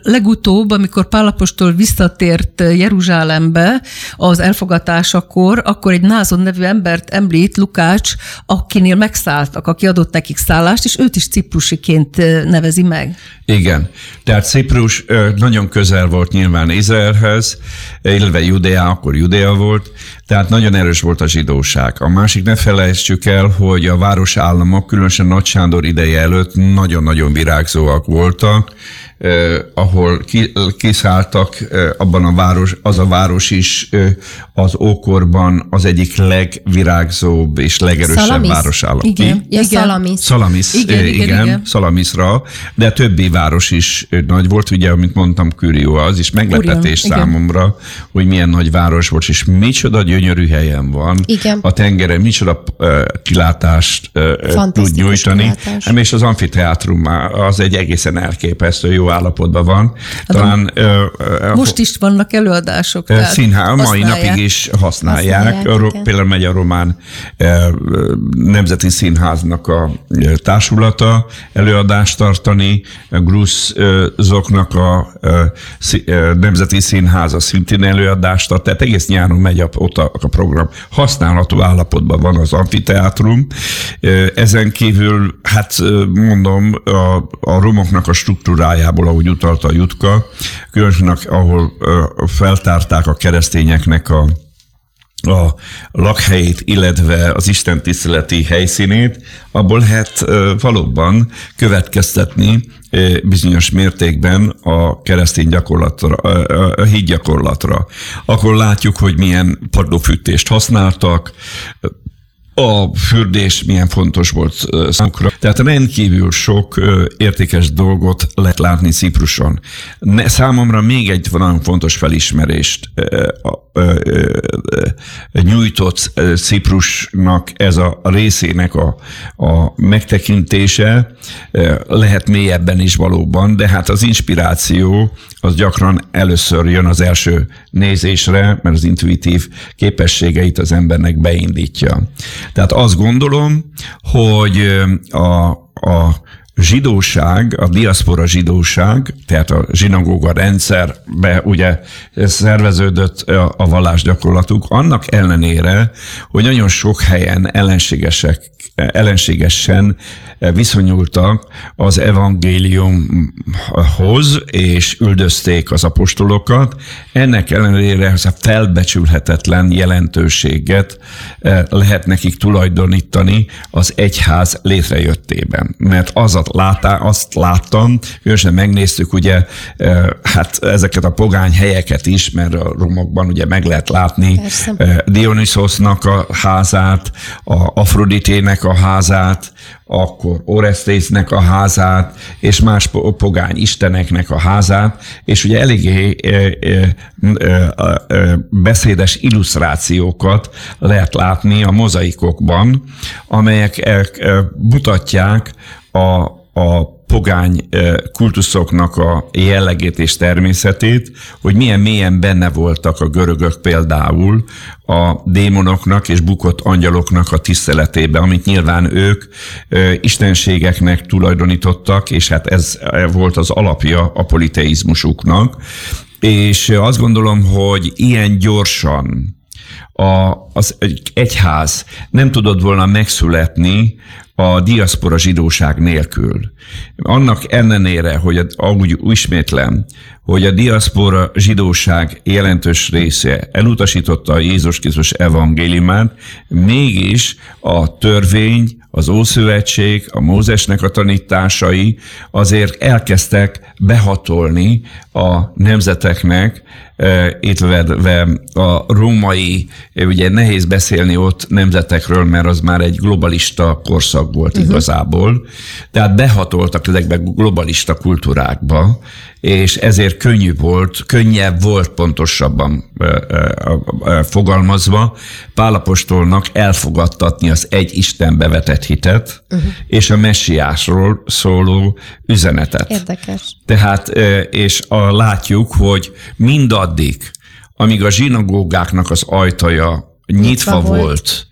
legutóbb, amikor Pálapostól visszatért Jeruzsálembe az elfogatásakor, akkor egy Názon nevű embert említ Lukács, akinél megszálltak, aki adott nekik szállást, és őt is ciprusiként nevezi meg. Igen, tehát Ciprus nagyon közel volt nyilván Izraelhez, illetve Judea Judea, akkor Judea volt, tehát nagyon erős volt a zsidóság. A másik ne felejtsük el, hogy a városállamok, különösen Nagy Sándor ideje előtt nagyon-nagyon virágzóak voltak, eh, ahol ki, kiszálltak eh, abban a város, az a város is eh, az ókorban az egyik legvirágzóbb és legerősebb Szalamisz. városállam. Igen, ja, Szalamisz. Szalamisz, igen, igen, igen, igen, Szalamiszra, de többi város is nagy volt, ugye, amit mondtam, Kürió, az is meglepetés Kurion, számomra, igen. hogy milyen nagy város volt, és micsoda gyönyörű helyen van. Igen. A tengeren micsoda kilátást tud nyújtani. Kilátás. És az amfiteátrum az egy egészen elképesztő jó állapotban van. Hát Talán, Most is vannak előadások. Színház, mai napig is használják. használják Például megy a Román Nemzeti Színháznak a társulata előadást tartani, a Gruszoknak a Nemzeti Színháza szintén előadást tart, tehát egész nyáron megy a, ott a, a program. Használható állapotban van az amfiteátrum. Ezen kívül, hát mondom, a, a romoknak a struktúrájából, ahogy utalta a Jutka, különösen ahol feltárták a keresztényeknek a a lakhelyét, illetve az Isten tiszteleti helyszínét, abból lehet valóban következtetni bizonyos mértékben a keresztény gyakorlatra, a híd gyakorlatra. Akkor látjuk, hogy milyen padlófűtést használtak, a fürdés milyen fontos volt számukra. Tehát rendkívül sok értékes dolgot lehet látni Cipruson. Számomra még egy nagyon fontos felismerést nyújtott Ciprusnak ez a részének a, a megtekintése. Lehet mélyebben is valóban, de hát az inspiráció az gyakran először jön az első nézésre, mert az intuitív képességeit az embernek beindítja. Tehát azt gondolom, hogy a, a zsidóság, a diaszpora zsidóság, tehát a zsinagóga rendszerbe ugye szerveződött a vallásgyakorlatuk, annak ellenére, hogy nagyon sok helyen ellenségesek ellenségesen viszonyultak az evangéliumhoz, és üldözték az apostolokat. Ennek ellenére az a felbecsülhetetlen jelentőséget eh, lehet nekik tulajdonítani az egyház létrejöttében. Mert az a látá, azt láttam, különösen megnéztük ugye eh, hát ezeket a pogány helyeket is, mert a romokban ugye meg lehet látni Persze. Eh, a házát, a Afroditének a házát, akkor Oresztésznek a házát, és más pogány isteneknek a házát, és ugye eléggé beszédes illusztrációkat lehet látni a mozaikokban, amelyek mutatják a, a pogány kultuszoknak a jellegét és természetét, hogy milyen mélyen benne voltak a görögök például a démonoknak és bukott angyaloknak a tiszteletében, amit nyilván ők istenségeknek tulajdonítottak, és hát ez volt az alapja a politeizmusuknak. És azt gondolom, hogy ilyen gyorsan a, az egyház nem tudott volna megszületni a diaszpora zsidóság nélkül. Annak ellenére, hogy ahogy ismétlem, hogy a diaszpora zsidóság jelentős része elutasította a Jézus Krisztus evangéliumát, mégis a törvény, az Ószövetség, a Mózesnek a tanításai azért elkezdtek behatolni a nemzeteknek, illetve a római, ugye nehéz beszélni ott nemzetekről, mert az már egy globalista korszak volt uh-huh. igazából, tehát behatoltak ezekbe globalista kultúrákba, és ezért könnyű volt, könnyebb volt pontosabban fogalmazva Pálapostolnak elfogadtatni az egy Istenbe vetett hitet, uh-huh. és a messiásról szóló üzenetet. Érdekes. Tehát, és a, látjuk, hogy mindaddig, amíg a zsinagógáknak az ajtaja nyitva, volt, volt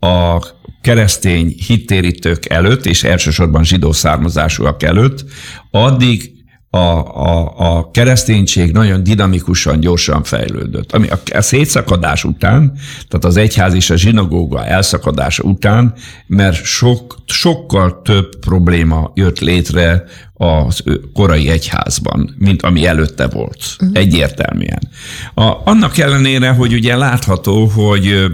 a keresztény hittérítők előtt, és elsősorban zsidó származásúak előtt, addig a, a, a kereszténység nagyon dinamikusan, gyorsan fejlődött. Ami a, a szétszakadás után, tehát az egyház és a zsinagóga elszakadása után, mert sok, sokkal több probléma jött létre az korai egyházban, mint ami előtte volt. Uh-huh. Egyértelműen. A, annak ellenére, hogy ugye látható, hogy,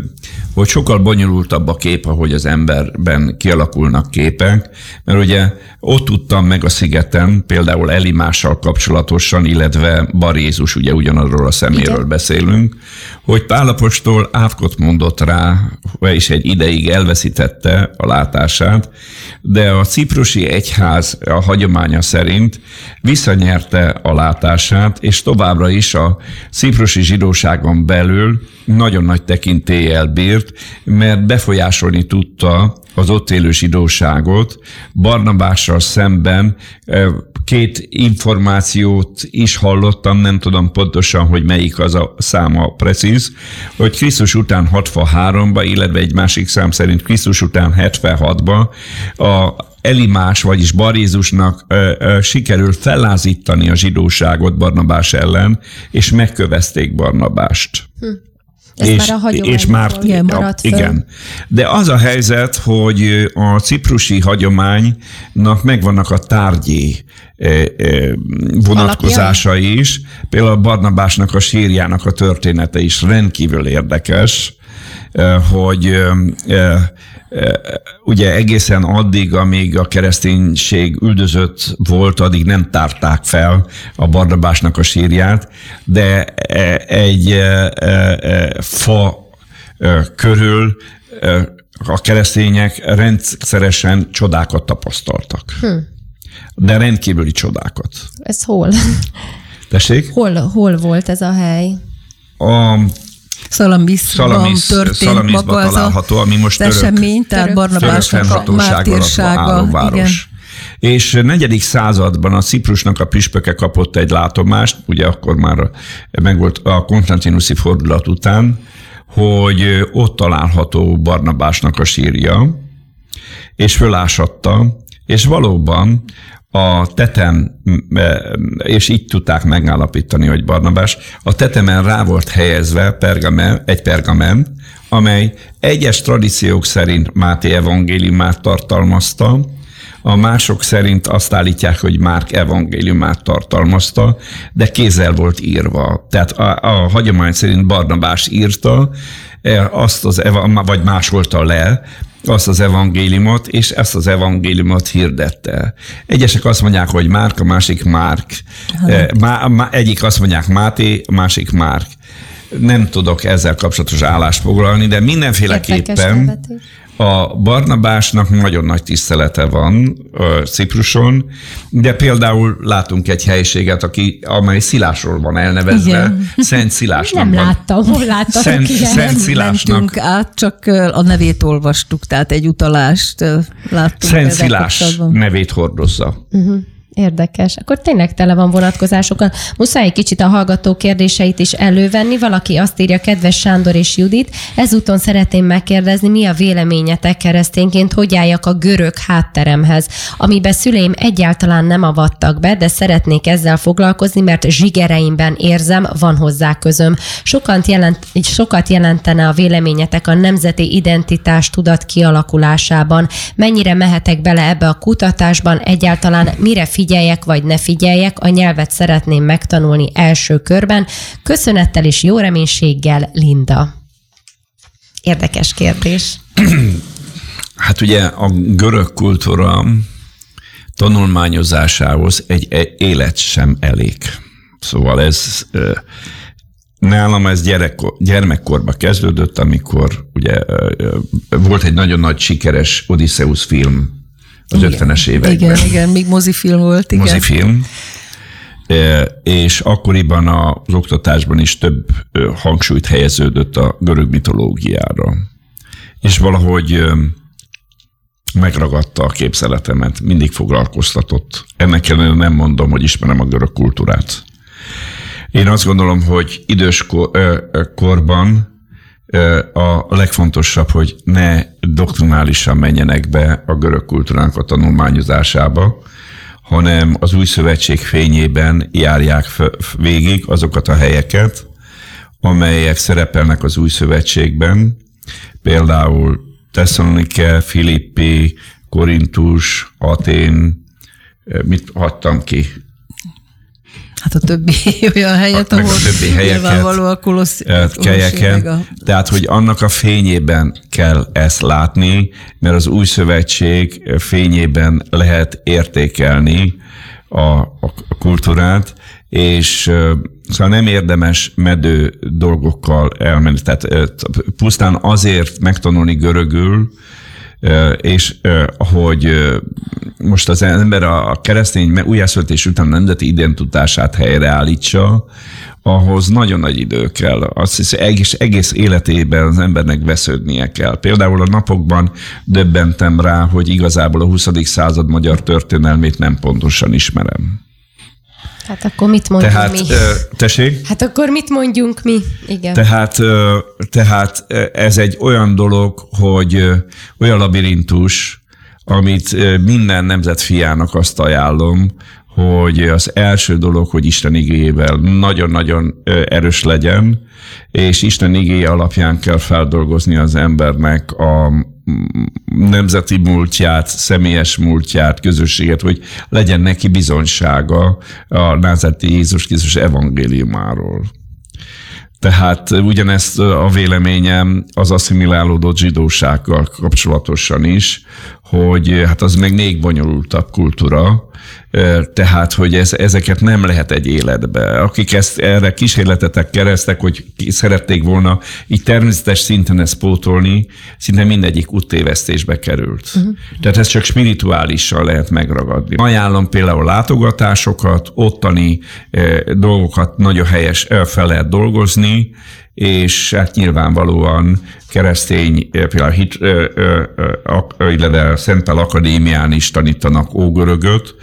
hogy sokkal bonyolultabb a kép, ahogy az emberben kialakulnak képek, mert ugye ott tudtam meg a szigeten, például Elimással kapcsolatosan, illetve Bar Jézus, ugye ugyanarról a szeméről Igen. beszélünk, hogy Pálapostól átkot mondott rá, és egy ideig elveszítette a látását, de a ciprusi egyház a hagyománya szerint visszanyerte a látását, és továbbra is a ciprusi zsidóságon belül nagyon nagy tekintéllyel bírt, mert befolyásolni tudta az ott élő zsidóságot. Barnabással szemben két információt is hallottam, nem tudom pontosan, hogy melyik az a száma precíz, hogy Krisztus után 63-ba, illetve egy másik szám szerint Krisztus után 76-ba a Elimás, vagyis Barézusnak ö, ö, sikerül fellázítani a zsidóságot Barnabás ellen, és megkövezték Barnabást. Hm. Ez és, már a és már igen, maradt föl. Igen. De az a helyzet, hogy a ciprusi hagyománynak megvannak a tárgyi vonatkozásai Alapján. is. Például a Barnabásnak a sírjának a története is rendkívül érdekes, hogy ugye egészen addig, amíg a kereszténység üldözött volt, addig nem tárták fel a Barnabásnak a sírját, de egy fa körül a keresztények rendszeresen csodákat tapasztaltak. Hm. De rendkívüli csodákat. Ez hol? Tessék? Hol, hol volt ez a hely? A Szalamiszban Szalamisz, történt Szalamiszban maga található, ami most török, esemény, tehát Barnabásnak a mártírsága. Igen. És negyedik században a Ciprusnak a püspöke kapott egy látomást, ugye akkor már megvolt a Konstantinuszi fordulat után, hogy ott található Barnabásnak a sírja, és fölásatta, és valóban a tetem, és így tudták megállapítani, hogy Barnabás, a tetemen rá volt helyezve pergamen, egy pergamen, amely egyes tradíciók szerint Máté evangéliumát tartalmazta, a mások szerint azt állítják, hogy Márk evangéliumát tartalmazta, de kézzel volt írva. Tehát a, a hagyomány szerint Barnabás írta, e, azt az, vagy másolta le, azt az evangéliumot, és ezt az evangéliumot hirdette. Egyesek azt mondják, hogy Márk, a másik Márk. E, má, má, egyik azt mondják Máté, a másik Márk. Nem tudok ezzel kapcsolatos állást foglalni, de mindenféleképpen a Barnabásnak nagyon nagy tisztelete van Cipruson, de például látunk egy helyiséget, aki, amely Szilásról van elnevezve, Igen. Szent Szilásnak Nem van. láttam, hol láttam. Szent, Szent Szilásnak. Át, csak a nevét olvastuk, tehát egy utalást láttunk. Szent Szilás nevét hordozza. Uh-huh. Érdekes. Akkor tényleg tele van vonatkozásokkal. Muszáj egy kicsit a hallgató kérdéseit is elővenni. Valaki azt írja, kedves Sándor és Judit, ezúton szeretném megkérdezni, mi a véleményetek keresztényként, hogy álljak a görög hátteremhez, amiben szüleim egyáltalán nem avattak be, de szeretnék ezzel foglalkozni, mert zsigereimben érzem, van hozzá közöm. Sokat, jelent, sokat jelentene a véleményetek a nemzeti identitás tudat kialakulásában. Mennyire mehetek bele ebbe a kutatásban, egyáltalán mire figyeljek vagy ne figyeljek, a nyelvet szeretném megtanulni első körben. Köszönettel és jó reménységgel, Linda. Érdekes kérdés. Hát ugye a görög kultúra tanulmányozásához egy élet sem elég. Szóval ez nálam ez gyerek, gyermekkorba kezdődött, amikor ugye volt egy nagyon nagy sikeres Odysseus film az igen, 50-es években. Igen, igen, még mozifilm volt. Igen. Mozifilm. E, és akkoriban az oktatásban is több hangsúlyt helyeződött a görög mitológiára. És valahogy megragadta a képzeletemet, mindig foglalkoztatott. Ennek ellenére nem mondom, hogy ismerem a görög kultúrát. Én azt gondolom, hogy idős korban a legfontosabb, hogy ne doktrinálisan menjenek be a görög kultúránk a tanulmányozásába, hanem az új szövetség fényében járják végig azokat a helyeket, amelyek szerepelnek az új szövetségben, például Thessalonike, Filippi, Korintus, Atén, mit hagytam ki? Hát a többi olyan helyet, a, ahol a többi helyeket, a kolossz, kelyeken. A... Tehát, hogy annak a fényében kell ezt látni, mert az új szövetség fényében lehet értékelni a, a, a kultúrát, és szóval nem érdemes medő dolgokkal elmenni. Tehát pusztán azért megtanulni görögül, és hogy most az ember a keresztény újjászületés után nemzeti identitását helyreállítsa, ahhoz nagyon nagy idő kell. Azt hiszem, egész, egész életében az embernek vesződnie kell. Például a napokban döbbentem rá, hogy igazából a 20. század magyar történelmét nem pontosan ismerem. Hát akkor mit mondjunk tehát, mi? Tessék? Hát akkor mit mondjunk mi? Igen. Tehát, tehát ez egy olyan dolog, hogy olyan labirintus, amit minden nemzet fiának azt ajánlom, hogy az első dolog, hogy Isten igéjével nagyon-nagyon erős legyen, és Isten igéje alapján kell feldolgozni az embernek a nemzeti múltját, személyes múltját, közösséget, hogy legyen neki bizonysága a názeti Jézus Krisztus evangéliumáról. Tehát ugyanezt a véleményem az asszimilálódott zsidósággal kapcsolatosan is, hogy hát az meg még bonyolultabb kultúra, tehát, hogy ez, ezeket nem lehet egy életbe. Akik ezt erre kísérletetek keresztek, hogy szerették volna így természetes szinten ezt pótolni, szinte mindegyik úttévesztésbe került. Uh-huh. Tehát ez csak spirituálisan lehet megragadni. Ajánlom például látogatásokat, ottani eh, dolgokat nagyon helyes fel lehet dolgozni, és hát nyilvánvalóan keresztény, például hit, illetve Szentel Akadémián is tanítanak ógörögöt,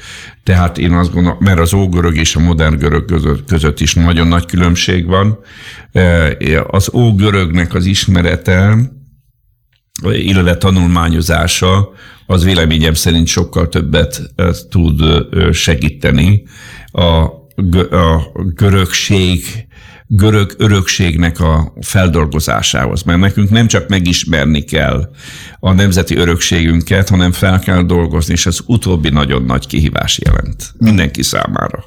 tehát én azt gondolom, mert az ógörög és a modern görög között, között is nagyon nagy különbség van. Az ógörögnek az ismerete, illetve tanulmányozása, az véleményem szerint sokkal többet tud segíteni a, a görögség görög örökségnek a feldolgozásához. Mert nekünk nem csak megismerni kell a nemzeti örökségünket, hanem fel kell dolgozni, és ez utóbbi nagyon nagy kihívás jelent mindenki számára.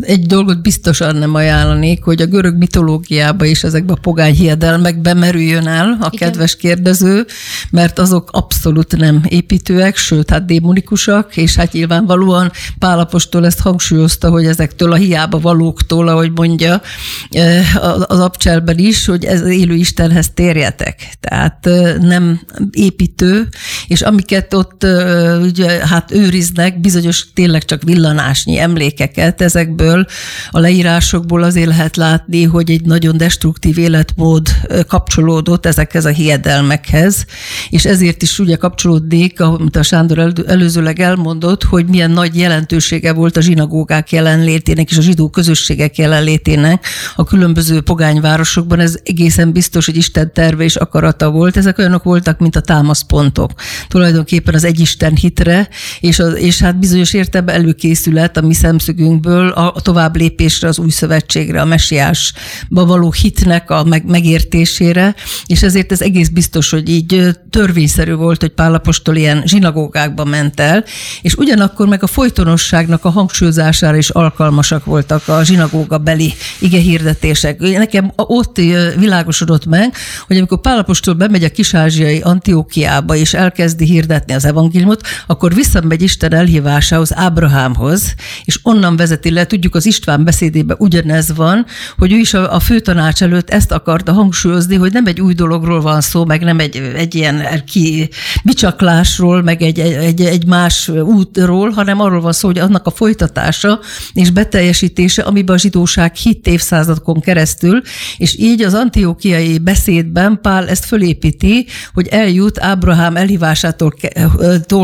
Egy dolgot biztosan nem ajánlanék, hogy a görög mitológiába és ezekbe a pogány hiedelmekbe merüljön el a Igen. kedves kérdező, mert azok abszolút nem építőek, sőt, hát démonikusak, és hát nyilvánvalóan Pálapostól ezt hangsúlyozta, hogy ezektől a hiába valóktól, ahogy mondja eh, az abcselben is, hogy ez élő Istenhez térjetek. Tehát eh, nem építő, és amiket ott eh, ugye, hát őriznek, bizonyos tényleg csak villanásnyi emlékeket, ezek ezekből a leírásokból azért lehet látni, hogy egy nagyon destruktív életmód kapcsolódott ezekhez a hiedelmekhez, és ezért is ugye kapcsolódik, amit a Sándor előzőleg elmondott, hogy milyen nagy jelentősége volt a zsinagógák jelenlétének és a zsidó közösségek jelenlétének a különböző pogányvárosokban. Ez egészen biztos, hogy Isten terve és akarata volt. Ezek olyanok voltak, mint a támaszpontok. Tulajdonképpen az egyisten hitre, és, az, és hát bizonyos értelemben előkészület a mi szemszögünkből a tovább lépésre, az új szövetségre, a messiásba való hitnek a meg, megértésére, és ezért ez egész biztos, hogy így törvényszerű volt, hogy Pálapostól ilyen zsinagógákba ment el, és ugyanakkor meg a folytonosságnak a hangsúlyozására is alkalmasak voltak a zsinagóga beli ige hirdetések. Nekem ott világosodott meg, hogy amikor Pálapostól bemegy a kisázsiai Antiókiába, és elkezdi hirdetni az evangéliumot, akkor visszamegy Isten elhívásához, Ábrahámhoz, és onnan vezeti le illetve tudjuk az István beszédében ugyanez van, hogy ő is a, a főtanács előtt ezt akarta hangsúlyozni, hogy nem egy új dologról van szó, meg nem egy, egy ilyen ki, bicsaklásról, meg egy, egy, egy más útról, hanem arról van szó, hogy annak a folytatása és beteljesítése, amiben a zsidóság hit évszázadokon keresztül, és így az antiókiai beszédben Pál ezt fölépíti, hogy eljut Ábrahám elhívásától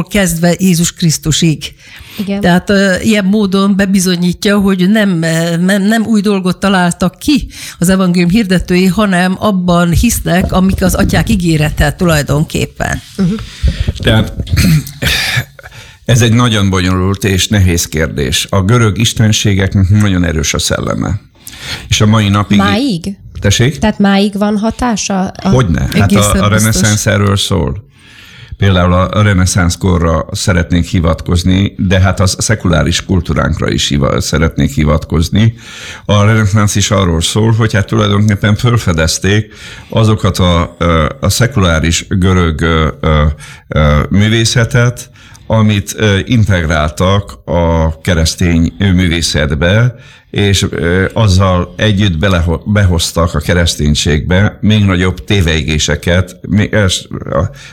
kezdve Jézus Krisztusig. Igen. Tehát ilyen módon bebizonyítja, hogy nem, nem, nem új dolgot találtak ki az evangélium hirdetői, hanem abban hisznek, amik az atyák ígérete tulajdonképpen. Uh-huh. Tehát ez egy nagyon bonyolult és nehéz kérdés. A görög istenségeknek nagyon erős a szelleme. És a mai napig... Máig? Tessék? Tehát máig van hatása? A... Hogyne. Hát a, a reneszánsz erről szól. Például a reneszánsz korra szeretnék hivatkozni, de hát a szekuláris kultúránkra is hiva, szeretnék hivatkozni. A reneszánsz is arról szól, hogy hát tulajdonképpen felfedezték azokat a, a szekuláris görög művészetet, amit integráltak a keresztény művészetbe, és azzal együtt behoztak a kereszténységbe még nagyobb téveigéseket,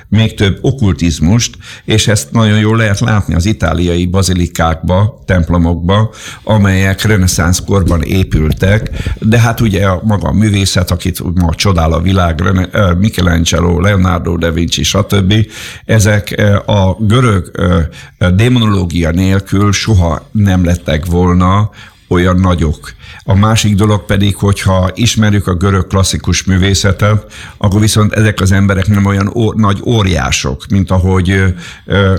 még több okkultizmust, és ezt nagyon jól lehet látni az itáliai bazilikákba, templomokba, amelyek reneszánsz korban épültek, de hát ugye a maga a művészet, akit ma csodál a világ, Michelangelo, Leonardo da Vinci, stb., ezek a görög démonológia nélkül soha nem lettek volna olyan nagyok. A másik dolog pedig, hogyha ismerjük a görög klasszikus művészetet, akkor viszont ezek az emberek nem olyan ó, nagy óriások, mint ahogy ö,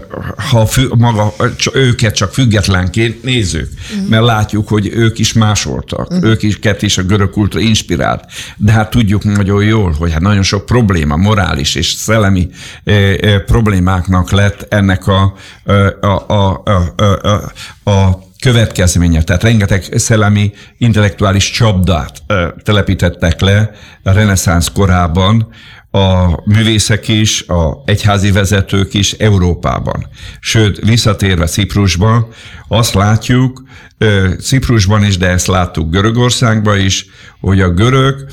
ha fü, maga, őket csak függetlenként nézzük, uh-huh. mert látjuk, hogy ők is másoltak, uh-huh. ők is, is a görög kultúra inspirált, de hát tudjuk nagyon jól, hogy hát nagyon sok probléma, morális és szellemi ö, ö, problémáknak lett ennek a, a, a, a, a, a, a következménye. Tehát rengeteg szellemi intellektuális csapdát telepítettek le a reneszánsz korában, a művészek is, a egyházi vezetők is Európában. Sőt, visszatérve Ciprusba, azt látjuk, Ciprusban is, de ezt láttuk Görögországban is, hogy a görög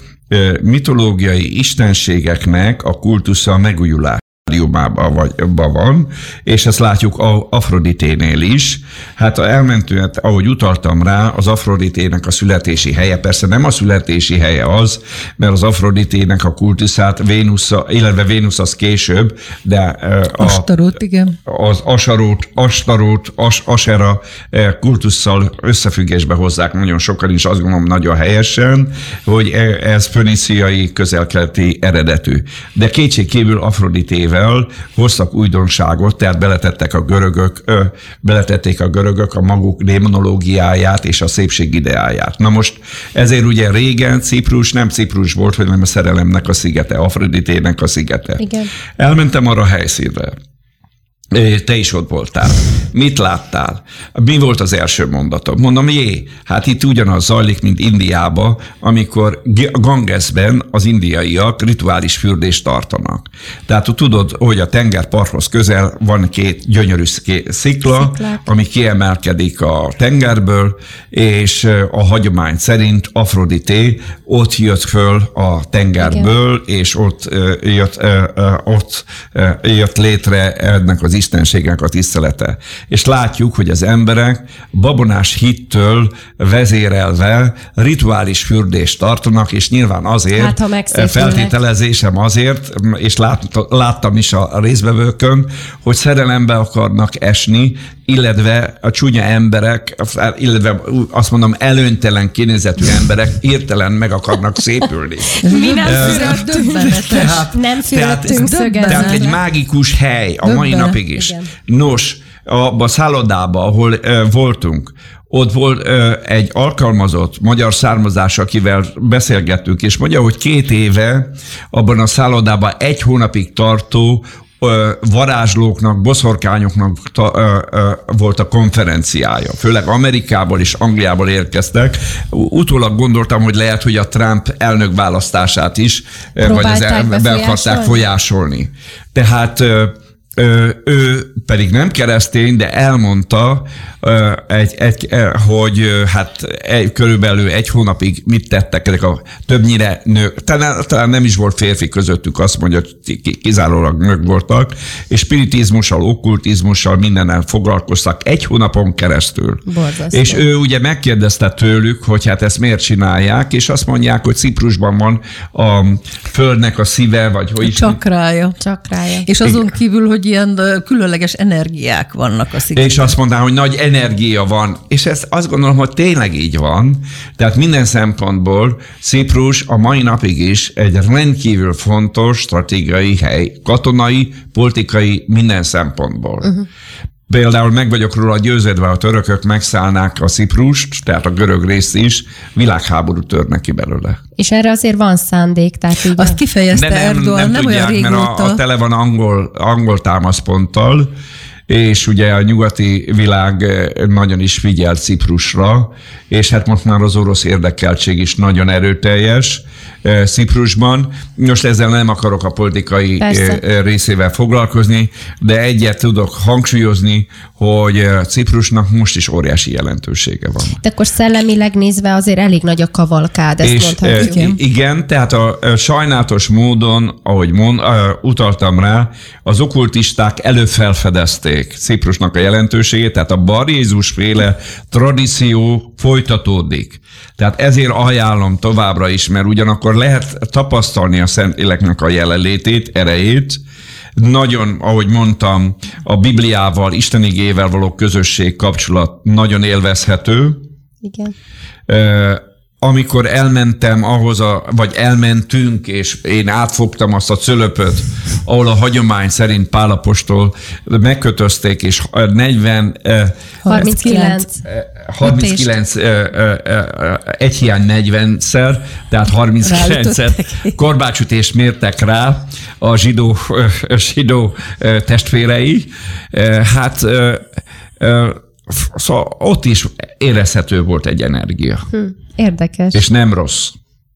mitológiai istenségeknek a kultusza megújulás stádiumában vagy, van, és ezt látjuk a Afroditénél is. Hát elmentünk, hát, ahogy utaltam rá, az Afroditének a születési helye, persze nem a születési helye az, mert az Afroditének a kultuszát Vénusz, illetve Vénusz az később, de a, Astarót, igen. az Asarót, Astarót, As, Asera kultusszal összefüggésbe hozzák nagyon sokan is, azt gondolom nagyon helyesen, hogy ez föniciai közelkeleti eredetű. De kétségkívül Afroditével ezzel hoztak újdonságot, tehát beletettek a görögök, ö, beletették a görögök a maguk démonológiáját és a szépség ideáját. Na most ezért ugye régen Ciprus nem Ciprus volt, hanem a szerelemnek a szigete, Afroditének a szigete. Igen. Elmentem arra a helyszínre. Te is ott voltál. Mit láttál? Mi volt az első mondatom? Mondom, jé, hát itt ugyanaz zajlik, mint Indiába, amikor Gangesben az indiaiak rituális fürdést tartanak. Tehát tudod, hogy a tengerparthoz közel van két gyönyörű szikla, Sziklák. ami kiemelkedik a tengerből, és a hagyomány szerint Afrodité ott jött föl a tengerből, Igen. és ott jött, ott jött létre ennek az istenségnek a tisztelete. És látjuk, hogy az emberek babonás hittől vezérelve rituális fürdést tartanak, és nyilván azért, hát, feltételezésem azért, és lát, láttam is a részbevőkön, hogy szerelembe akarnak esni, illetve a csúnya emberek, illetve azt mondom, előnytelen kinézetű emberek hirtelen meg akarnak szépülni. Mi nem születtünk, tehát, nem születtünk tehát, tehát egy mágikus hely a mai napig is. Igen. Nos, abban a szállodába, ahol uh, voltunk, ott volt uh, egy alkalmazott magyar származás, akivel beszélgettünk, és mondja, hogy két éve abban a szállodában egy hónapig tartó varázslóknak, boszorkányoknak ta, ö, ö, volt a konferenciája. Főleg Amerikából és Angliából érkeztek. Utólag gondoltam, hogy lehet, hogy a Trump elnök választását is, vagy az el, be akarták folyásolni. Tehát ö, ő pedig nem keresztény, de elmondta, egy, egy, hogy hát egy, körülbelül egy hónapig mit tettek ezek a többnyire nők, talán, talán nem is volt férfi közöttük, azt mondja, kizárólag nők voltak, és spiritizmussal, okkultizmussal mindennel foglalkoztak egy hónapon keresztül. Borzasztó. És ő ugye megkérdezte tőlük, hogy hát ezt miért csinálják, és azt mondják, hogy Ciprusban van a földnek a szíve, vagy hogy is. Csakrája. Csakrája. És azon kívül, hogy ilyen különleges energiák vannak a szigeten. És azt mondaná, hogy nagy energia van, és ezt azt gondolom, hogy tényleg így van. Tehát minden szempontból Ciprus a mai napig is egy rendkívül fontos stratégiai hely, katonai, politikai, minden szempontból. Uh-huh. Például meg vagyok róla győződve, a törökök megszállnák a Ciprust, tehát a görög részt is, világháború törne ki belőle. És erre azért van szándék, tehát így... Azt kifejezte De nem, Erdogan, nem, nem tudják, olyan régóta. mert a, a tele van angol, angol támaszponttal, és ugye a nyugati világ eh, nagyon is figyel Ciprusra, és hát most már az orosz érdekeltség is nagyon erőteljes Ciprusban. Most ezzel nem akarok a politikai Persze. Részével foglalkozni, de egyet tudok hangsúlyozni, hogy Ciprusnak most is óriási jelentősége van. De akkor szellemileg nézve azért elég nagy a kavalkád, ezt és, mondhatjuk. Igen. igen, tehát a, sajnálatos módon, ahogy mond, utaltam rá, az okkultisták előfelfedezték Ciprusnak a jelentőségét, tehát a Bar Jézus féle tradíció folytatódik. Tehát ezért ajánlom továbbra is, mert ugyanakkor lehet tapasztalni a Szentléleknek a jelenlétét, erejét, nagyon, ahogy mondtam, a Bibliával, Istenigével való közösség kapcsolat nagyon élvezhető. Igen amikor elmentem ahhoz, a, vagy elmentünk, és én átfogtam azt a cölöpöt, ahol a hagyomány szerint Pálapostól megkötözték, és 40... 39. 39, egy hiány 40-szer, tehát 39-szer korbácsütést mértek rá a zsidó, zsidó testvérei. Hát szóval ott is érezhető volt egy energia. Hm, érdekes. És nem rossz.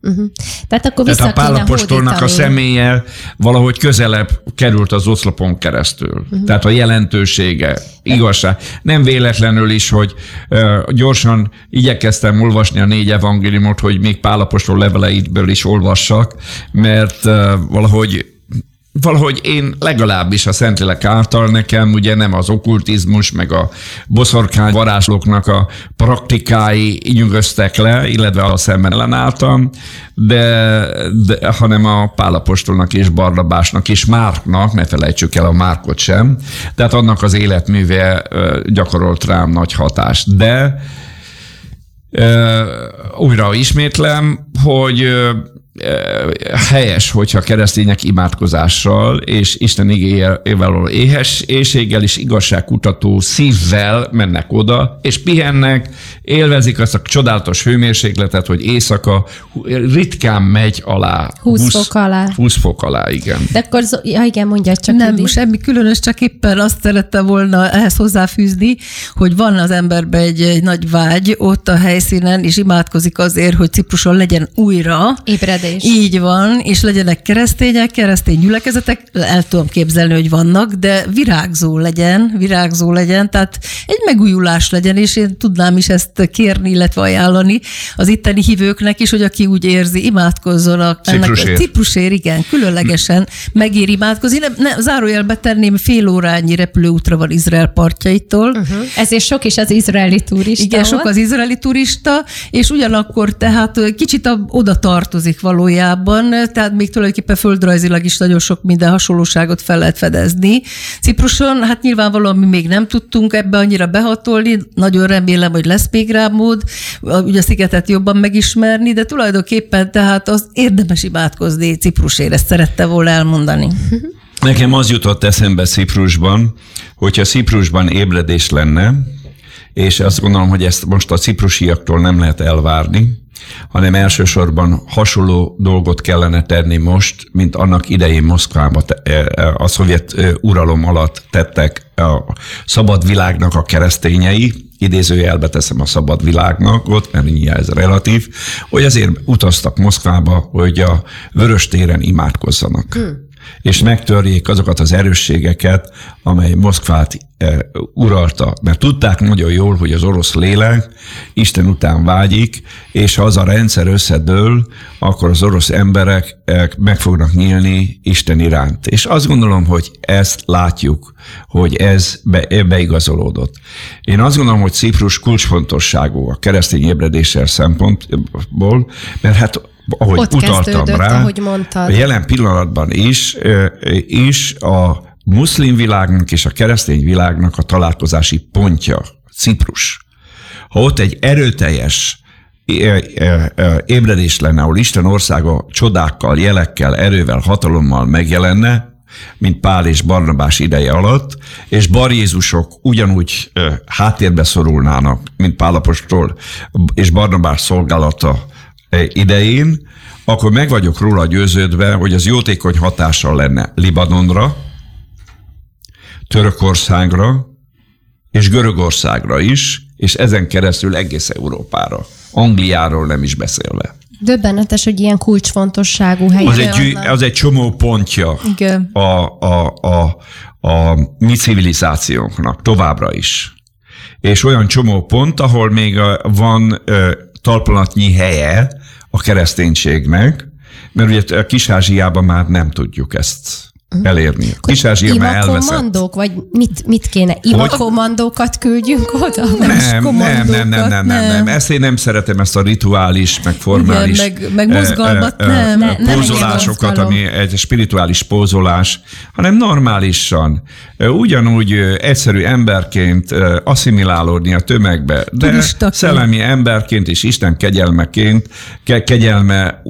Uh-huh. Tehát akkor vissza Tehát a Pálapostolnak a személye valahogy közelebb került az oszlopon keresztül. Uh-huh. Tehát a jelentősége, igazság. Nem véletlenül is, hogy uh, gyorsan igyekeztem olvasni a négy evangéliumot, hogy még Pálapostól leveleitből is olvassak, mert uh, valahogy valahogy én legalábbis a Szentlélek által nekem ugye nem az okkultizmus, meg a boszorkány varázslóknak a praktikái nyugodtak le, illetve a szemben ellenálltam, de, de, hanem a Pálapostolnak és Barnabásnak és Márknak, ne felejtsük el a Márkot sem, tehát annak az életműve gyakorolt rám nagy hatást. De újra ismétlem, hogy helyes, hogyha keresztények imádkozással és Isten igéjével való éhes, éjséggel és igazságkutató szívvel mennek oda, és pihennek, élvezik azt a csodálatos hőmérsékletet, hogy éjszaka ritkán megy alá. 20, 20 fok alá. 20 fok alá, igen. De akkor, ja igen, mondja csak. Nem, most semmi különös, csak éppen azt szerette volna ehhez hozzáfűzni, hogy van az emberben egy, egy nagy vágy ott a helyszínen, és imádkozik azért, hogy Cipruson legyen újra. Ébred Ébredés. Így van, és legyenek keresztények, keresztény gyülekezetek, el tudom képzelni, hogy vannak, de virágzó legyen, virágzó legyen, tehát egy megújulás legyen, és én tudnám is ezt kérni, illetve ajánlani az itteni hívőknek is, hogy aki úgy érzi, imádkozzanak. Ciprusért. Ciprusért, igen, különlegesen megér imádkozni. Nem, ne, zárójelbe tenném, fél órányi repülőútra van Izrael partjaitól. Uh-huh. Ezért sok is az izraeli turista. Igen, volt. sok az izraeli turista, és ugyanakkor tehát kicsit a, oda tartozik valami valójában, tehát még tulajdonképpen földrajzilag is nagyon sok minden hasonlóságot fel lehet fedezni. Cipruson, hát nyilvánvalóan mi még nem tudtunk ebbe annyira behatolni, nagyon remélem, hogy lesz még rá mód, ugye a szigetet jobban megismerni, de tulajdonképpen tehát az érdemes imádkozni Ciprusért, ezt szerette volna elmondani. Nekem az jutott eszembe Ciprusban, hogyha Ciprusban ébredés lenne, és azt gondolom, hogy ezt most a ciprusiaktól nem lehet elvárni, hanem elsősorban hasonló dolgot kellene tenni most, mint annak idején Moszkvába e, e, a szovjet e, uralom alatt tettek a szabad világnak a keresztényei, idézőjelbe teszem a szabad világnak ott, mert nyilván ez relatív, hogy azért utaztak Moszkvába, hogy a Vörös téren imádkozzanak. Hmm és megtörjék azokat az erősségeket, amely Moszkvát e, uralta. Mert tudták nagyon jól, hogy az orosz lélek Isten után vágyik, és ha az a rendszer összedől, akkor az orosz emberek e, meg fognak nyílni Isten iránt. És azt gondolom, hogy ezt látjuk, hogy ez be, beigazolódott. Én azt gondolom, hogy Ciprus kulcsfontosságú a keresztény ébredéssel szempontból, mert hát ahogy Ott utaltam rá, ahogy mondtad. a jelen pillanatban is, is a muszlim világnak és a keresztény világnak a találkozási pontja, Ciprus. Ha ott egy erőteljes ébredés lenne, ahol Isten országa csodákkal, jelekkel, erővel, hatalommal megjelenne, mint Pál és Barnabás ideje alatt, és Bar Jézusok ugyanúgy háttérbe szorulnának, mint Pálapostól és Barnabás szolgálata idején, akkor meg vagyok róla győződve, hogy az jótékony hatással lenne Libanonra, Törökországra és Görögországra is, és ezen keresztül egész Európára. Angliáról nem is beszélve. Döbbenetes, hogy ilyen kulcsfontosságú hely. Az egy, az egy csomó pontja Igen. A, a, a, a mi civilizációnknak továbbra is. És olyan csomó pont, ahol még van talplanatnyi helye a kereszténységnek, mert ugye a Kis-Ázsiában már nem tudjuk ezt elérni. Kis-Ázsia már elveszett. vagy mit, mit kéne? Imakommandókat küldjünk oda? Nem, nem, nem, nem, nem, nem, nem, Ezt én nem szeretem, ezt a rituális, meg formális Igen, meg, meg mozgalmat, e, e, nem. Pózolásokat, ami egy spirituális pózolás, hanem normálisan, ugyanúgy egyszerű emberként asszimilálódni a tömegbe, de Turistaként. szellemi emberként és Isten kegyelmeként, ke, kegyelme,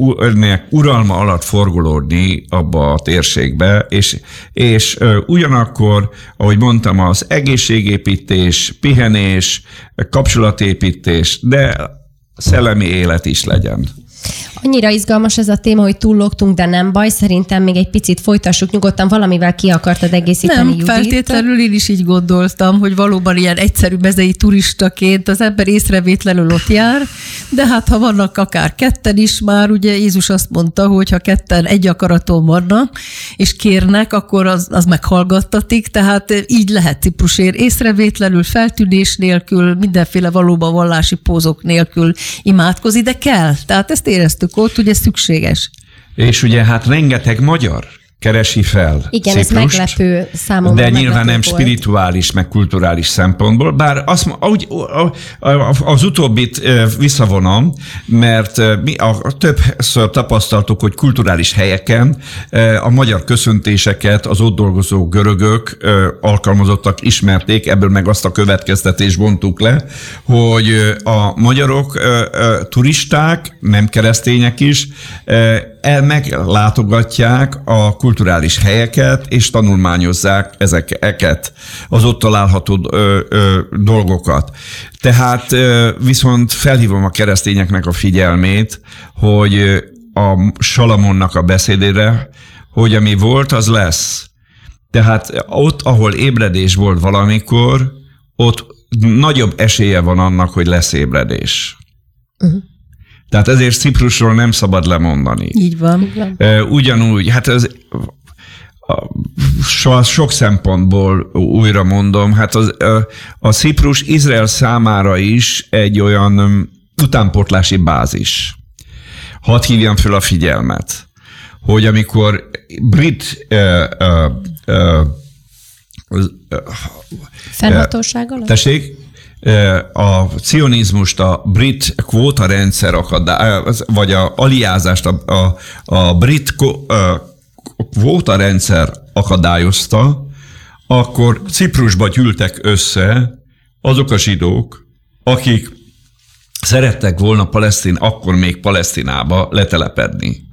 uralma alatt forgolódni abba a térségbe, és, és ugyanakkor, ahogy mondtam, az egészségépítés, pihenés, kapcsolatépítés, de szellemi élet is legyen. Annyira izgalmas ez a téma, hogy túllogtunk, de nem baj. Szerintem még egy picit folytassuk nyugodtan. Valamivel ki akartad egészíteni, Nem, Judit? feltétlenül én is így gondoltam, hogy valóban ilyen egyszerű mezei turistaként az ember észrevétlenül ott jár, de hát ha vannak akár ketten is már, ugye Jézus azt mondta, hogy ha ketten egy akaraton vannak, és kérnek, akkor az, az meghallgattatik, tehát így lehet Ciprusér észrevétlenül, feltűnés nélkül, mindenféle valóban vallási pózok nélkül imádkozni, de kell. Tehát ezt éreztük ott, ugye szükséges. És ugye hát rengeteg magyar keresi fel Igen, ez Ciprust, meglepő számomra. De nyilván nem volt. spirituális, meg kulturális szempontból, bár azt, ahogy, az utóbbit visszavonom, mert mi a, többször tapasztaltuk, hogy kulturális helyeken a magyar köszöntéseket az ott dolgozó görögök, alkalmazottak ismerték, ebből meg azt a következtetést vontuk le, hogy a magyarok, turisták, nem keresztények is, meglátogatják a kulturális helyeket, és tanulmányozzák ezeket, az ott található ö, ö, dolgokat. Tehát ö, viszont felhívom a keresztényeknek a figyelmét, hogy a Salamonnak a beszédére, hogy ami volt, az lesz. Tehát ott, ahol ébredés volt valamikor, ott nagyobb esélye van annak, hogy lesz ébredés. Uh-huh. Tehát ezért Ciprusról nem szabad lemondani. Így van. Ugyanúgy, hát ez so, sok szempontból újra mondom, hát az, a Ciprus Izrael számára is egy olyan utánpótlási bázis. Hadd hívjam fel a figyelmet, hogy amikor brit ö, ö, ö, Fennhatóság alatt? Tessék? A cionizmust a brit kvótarendszer akadály, vagy a aliázást a, a, a brit ö, kvótarendszer akadályozta, akkor Ciprusba gyűltek össze azok a zsidók, akik szerettek volna Palesztin, akkor még Palesztinába letelepedni.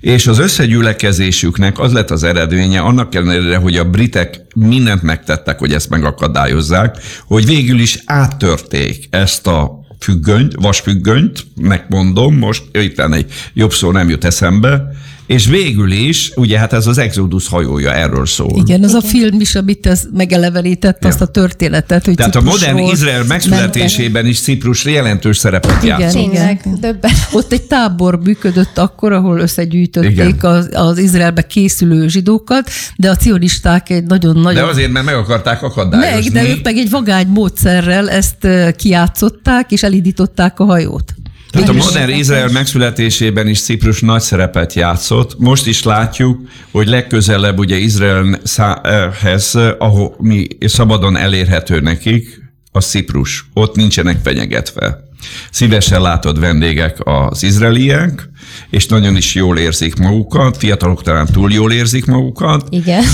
És az összegyülekezésüknek az lett az eredménye, annak ellenére, hogy a britek mindent megtettek, hogy ezt megakadályozzák, hogy végül is áttörték ezt a függönyt, vasfüggönyt, megmondom, most itt egy jobb szó nem jut eszembe, és végül is, ugye hát ez az Exodus hajója erről szól. Igen, az a film is, amit ez megelevenített, Ja. azt a történetet, hogy Tehát a Ciprusról modern Izrael megszületésében is Ciprus jelentős szerepet Igen. játszott. Igen. döbben. Ott egy tábor működött akkor, ahol összegyűjtötték Igen. az, az Izraelbe készülő zsidókat, de a cionisták egy nagyon-nagyon... De azért, mert meg akarták meg, akadályozni. de ők meg egy vagány módszerrel ezt kiátszották, és elindították a hajót. Tehát a modern. Izrael megszületésében is Ciprus nagy szerepet játszott. Most is látjuk, hogy legközelebb ugye Izraelhez, ahol mi szabadon elérhető nekik, a Ciprus. Ott nincsenek fenyegetve. Szívesen látod vendégek az izraeliek, és nagyon is jól érzik magukat, fiatalok talán túl jól érzik magukat. Igen.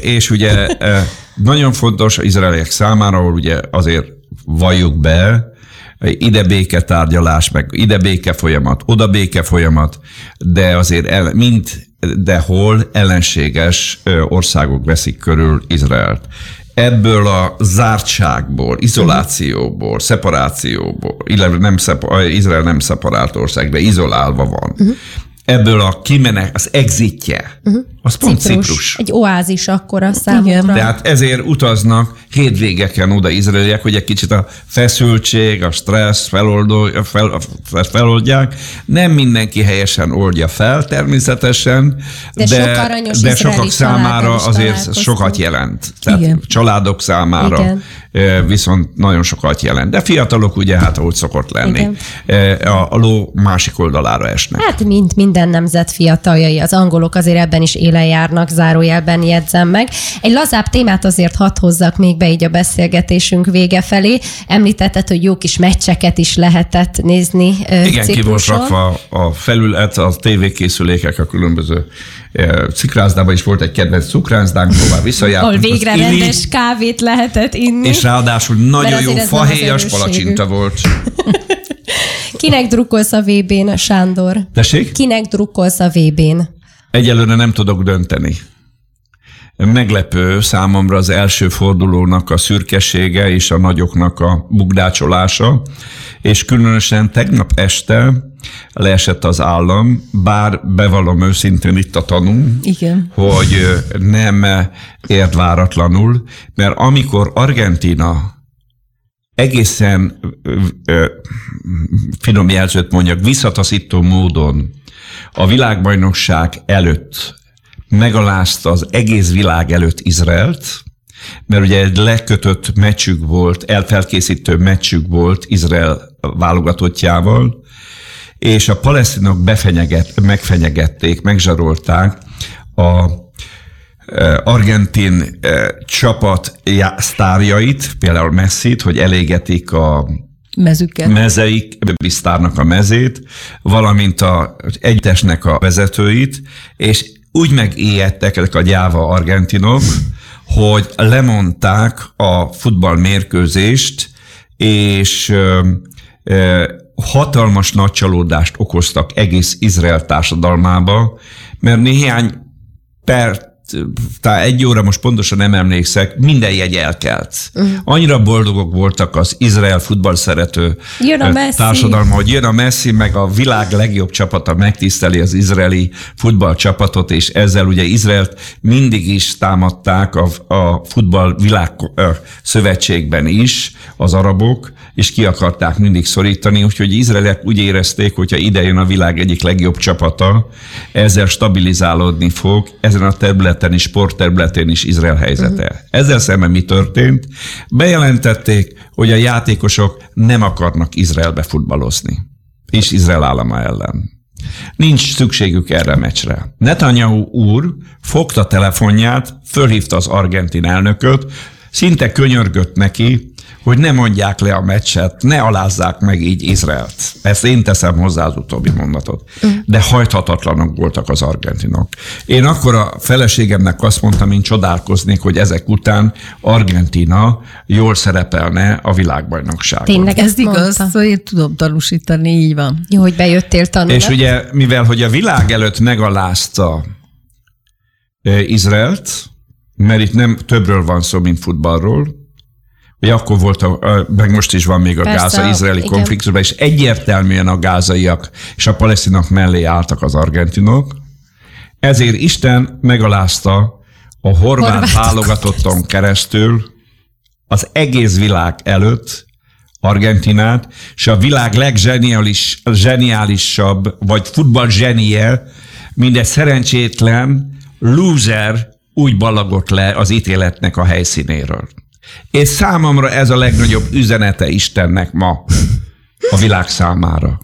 És ugye e, nagyon fontos az izraeliek számára, ahol ugye azért valljuk be, ide béketárgyalás, meg ide béke folyamat, oda béke folyamat, de azért el, mind dehol ellenséges országok veszik körül Izraelt. Ebből a zártságból, izolációból, szeparációból, illetve nem szepa, Izrael nem szeparált ország, de izolálva van. Uh-huh. Ebből a kimenek, az exitje, uh-huh. az pont Ciprus. Ciprus. Egy oázis akkor a számukra. Tehát ezért utaznak hétvégeken oda izraeliek, hogy egy kicsit a feszültség, a stressz feloldó, fel, feloldják. Nem mindenki helyesen oldja fel természetesen, De de, sok de sokak számára azért sokat jelent. Tehát Igen. családok számára Igen. Viszont nagyon sokat jelent. De fiatalok ugye hát ahogy szokott lenni. Igen. A, a ló másik oldalára esnek. Hát, mint minden nemzet fiataljai, az angolok azért ebben is élen járnak, zárójelben jegyzem meg. Egy lazább témát azért hadd hozzak még be így a beszélgetésünk vége felé. Említetted, hogy jó kis meccseket is lehetett nézni Igen, ki volt rakva a felület, a tévékészülékek a különböző cikrászdában is volt egy kedvenc cukrászdánk, hová Ahol visszajártunk. végre azt inni, rendes kávét lehetett inni. És ráadásul nagyon jó fahéjas palacsinta volt. Kinek drukkolsz a VB-n, Sándor? Tessék? Kinek drukkolsz a VB-n? Egyelőre nem tudok dönteni. Meglepő számomra az első fordulónak a szürkesége és a nagyoknak a bugdácsolása, és különösen tegnap este leesett az állam, bár bevallom őszintén itt a tanú, Igen. hogy nem ért váratlanul, mert amikor Argentina egészen finom jelzőt mondjak, visszataszító módon a világbajnokság előtt megalázta az egész világ előtt Izraelt, mert ugye egy lekötött meccsük volt, elfelkészítő meccsük volt Izrael válogatottjával, és a palesztinok befenyeget, megfenyegették, megzsarolták a e, argentin e, csapat sztárjait, például Messit, hogy elégetik a Mezüket. mezeik, biztárnak a mezét, valamint a egyesnek a vezetőit, és úgy megijedtek ezek a gyáva argentinok, hogy lemondták a futballmérkőzést, és hatalmas nagy csalódást okoztak egész Izrael társadalmába, mert néhány per tehát egy óra, most pontosan nem emlékszek, minden jegy elkelt. Uh-huh. Annyira boldogok voltak az Izrael futball szerető társadalma, hogy jön a Messi, meg a világ legjobb csapata megtiszteli az izraeli futballcsapatot, és ezzel ugye Izraelt mindig is támadták a, a futball világ szövetségben is az arabok, és ki akarták mindig szorítani, úgyhogy izraelek úgy érezték, hogyha ide jön a világ egyik legjobb csapata, ezzel stabilizálódni fog ezen a területen is, sportterületén is Izrael helyzete. Uh-huh. Ezzel szemben mi történt? Bejelentették, hogy a játékosok nem akarnak Izraelbe futballozni, és Izrael állama ellen. Nincs szükségük erre a meccsre. Netanyahu úr fogta telefonját, fölhívta az argentin elnököt, szinte könyörgött neki, hogy ne mondják le a meccset, ne alázzák meg így Izraelt. Ezt én teszem hozzá az utóbbi mondatot. De hajthatatlanok voltak az argentinok. Én akkor a feleségemnek azt mondtam, én csodálkoznék, hogy ezek után Argentina jól szerepelne a világbajnokságon. Tényleg ez igaz, szóval én tudom tanúsítani, így van. Jó, hogy bejöttél tanulni. És ugye, mivel hogy a világ előtt megalázta Izraelt, mert itt nem többről van szó, mint futballról, hogy akkor volt, a, meg most is van még a gáza-izraeli konfliktusban, és egyértelműen a gázaiak és a palesztinok mellé álltak az argentinok. Ezért Isten megalázta a horvát Horvátok. válogatotton keresztül az egész világ előtt Argentinát, és a világ leggeniálisabb, vagy futball zsenie, mindegy szerencsétlen loser úgy ballagott le az ítéletnek a helyszínéről. És számomra ez a legnagyobb üzenete Istennek ma a világ számára,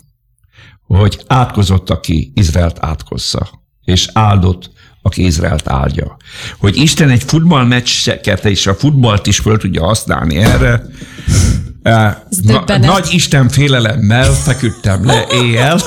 hogy átkozott, aki Izraelt átkozza, és áldott, aki Izraelt áldja. Hogy Isten egy futballmeccseket és a futballt is föl tudja használni erre, Na, nagy Isten félelemmel feküdtem le éjjel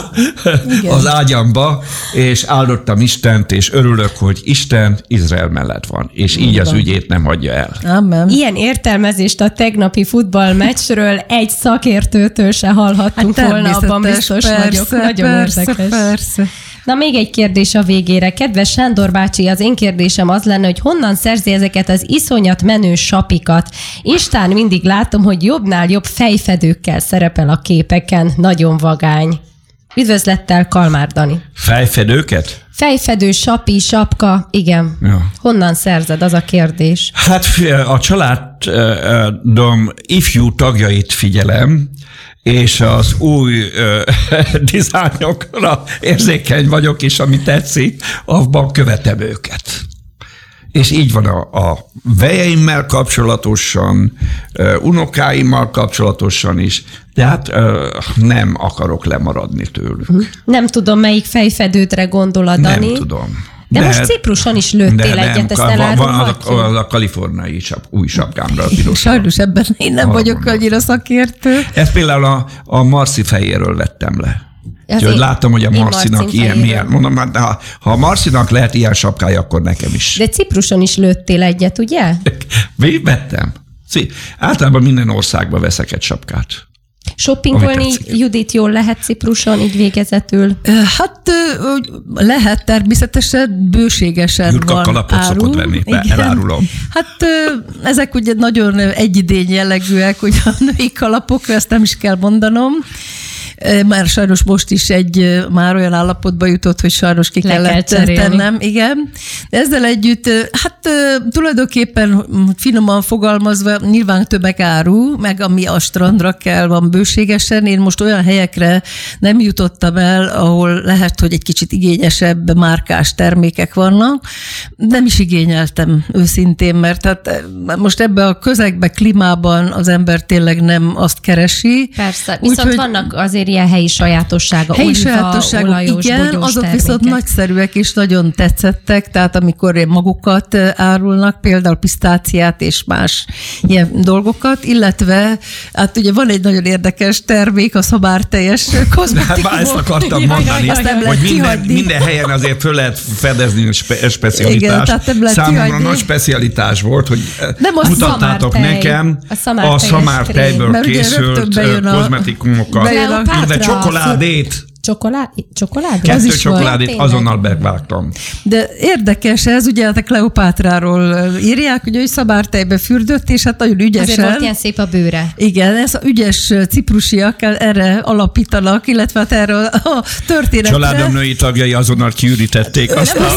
Igen. az ágyamba, és áldottam Istent, és örülök, hogy Isten Izrael mellett van, és így Igen. az ügyét nem hagyja el. Amen. Ilyen értelmezést a tegnapi futballmeccsről egy szakértőtől se hallhattunk hát volna, abban biztos persze, vagyok. Nagyon persze, érdekes. Persze. Na még egy kérdés a végére. Kedves Sándor bácsi, az én kérdésem az lenne, hogy honnan szerzi ezeket az iszonyat menő sapikat. Istán mindig látom, hogy jobbnál jobb fejfedőkkel szerepel a képeken. Nagyon vagány. Üdvözlettel, Kalmár Dani. Fejfedőket? Fejfedő, sapi, sapka, igen. Ja. Honnan szerzed, az a kérdés? Hát a családom ifjú tagjait figyelem, és az új ö, dizájnokra érzékeny vagyok, és ami tetszik, abban követem őket. És így van a, a vejeimmel kapcsolatosan, ö, unokáimmal kapcsolatosan is, tehát ö, nem akarok lemaradni tőlük. Nem tudom, melyik fejfedőtre gondol a Dani. Nem tudom. De, de most Cipruson is lőttél de egyet, ezt van, van az, a, az a kaliforniai sap, új sapkámra. Sajnos ebben én nem vagyok annyira szakértő. Ezt például a, a Marci fejéről vettem le. Úgyhogy látom, hogy a Marcinak ilyen milyen. Mondom, hát, ha, ha a Marcinak lehet ilyen sapkája, akkor nekem is. De Cipruson is lőttél egyet, ugye? Mi vettem? Általában minden országban veszek egy sapkát. Shoppingolni Judit jól lehet Cipruson, így végezetül? Hát lehet természetesen, bőségesen Jurka van kalapot áru. szokott venni, be, elárulom. Hát ezek ugye nagyon egyidény jellegűek, hogy a női kalapok, ezt nem is kell mondanom. Már sajnos most is egy már olyan állapotba jutott, hogy sajnos ki Le kellett kell tennem. Igen. De ezzel együtt, hát tulajdonképpen finoman fogalmazva nyilván többek áru, meg ami a strandra kell, van bőségesen. Én most olyan helyekre nem jutottam el, ahol lehet, hogy egy kicsit igényesebb márkás termékek vannak. Nem is igényeltem őszintén, mert hát most ebbe a közegbe, klímában az ember tényleg nem azt keresi. Persze, viszont Úgy, vannak azért ilyen helyi sajátossága, helyi sajátosságok, olajos, igen, azok termékek. viszont nagyszerűek és nagyon tetszettek, tehát amikor magukat árulnak, például pisztáciát és más ilyen dolgokat, illetve hát ugye van egy nagyon érdekes termék, a teljes kozmetikum. Hát ezt akartam mondani, hogy minden, minden helyen azért föl lehet fedezni a spe- specialitást. Igen, Számomra nagy specialitás volt, hogy Nem mutattátok nekem a szamártejből készült kozmetikumokat, illetve csokoládét Csokolád, csokoládé? Kettő az csokoládét azonnal bevágtam. De érdekes ez, ugye a Kleopátráról írják, hogy ő szabártejbe fürdött, és hát nagyon ügyesen. Azért volt ilyen szép a bőre. Igen, ez a ügyes ciprusiak erre alapítanak, illetve hát erre a történetre. Családom női tagjai azonnal kiürítették azt a...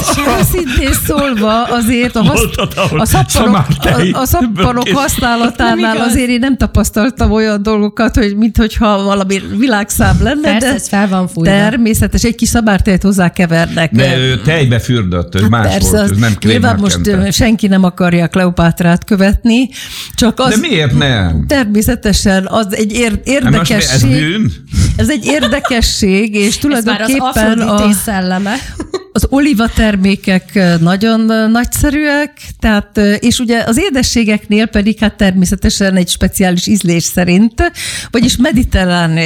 Szintén szólva azért a, hasz... a szappanok, a, a szappanok használatánál azért én nem tapasztaltam olyan dolgokat, hogy minthogyha valami világszám lenne. Persze, de... ez fel van fújva. Természetes, egy kis szabártejet hozzákevernek. De ő tejbe fürdött, ő hát más persze, volt, ő nem Nyilván most kente. senki nem akarja Kleopátrát követni, csak az... De miért nem? Természetesen az egy ér- érdekesség. Ez bűn? Ez egy érdekesség, és tulajdonképpen ez már az a... szelleme. Az oliva termékek nagyon nagyszerűek, tehát, és ugye az édességeknél pedig hát természetesen egy speciális ízlés szerint, vagyis mediterrán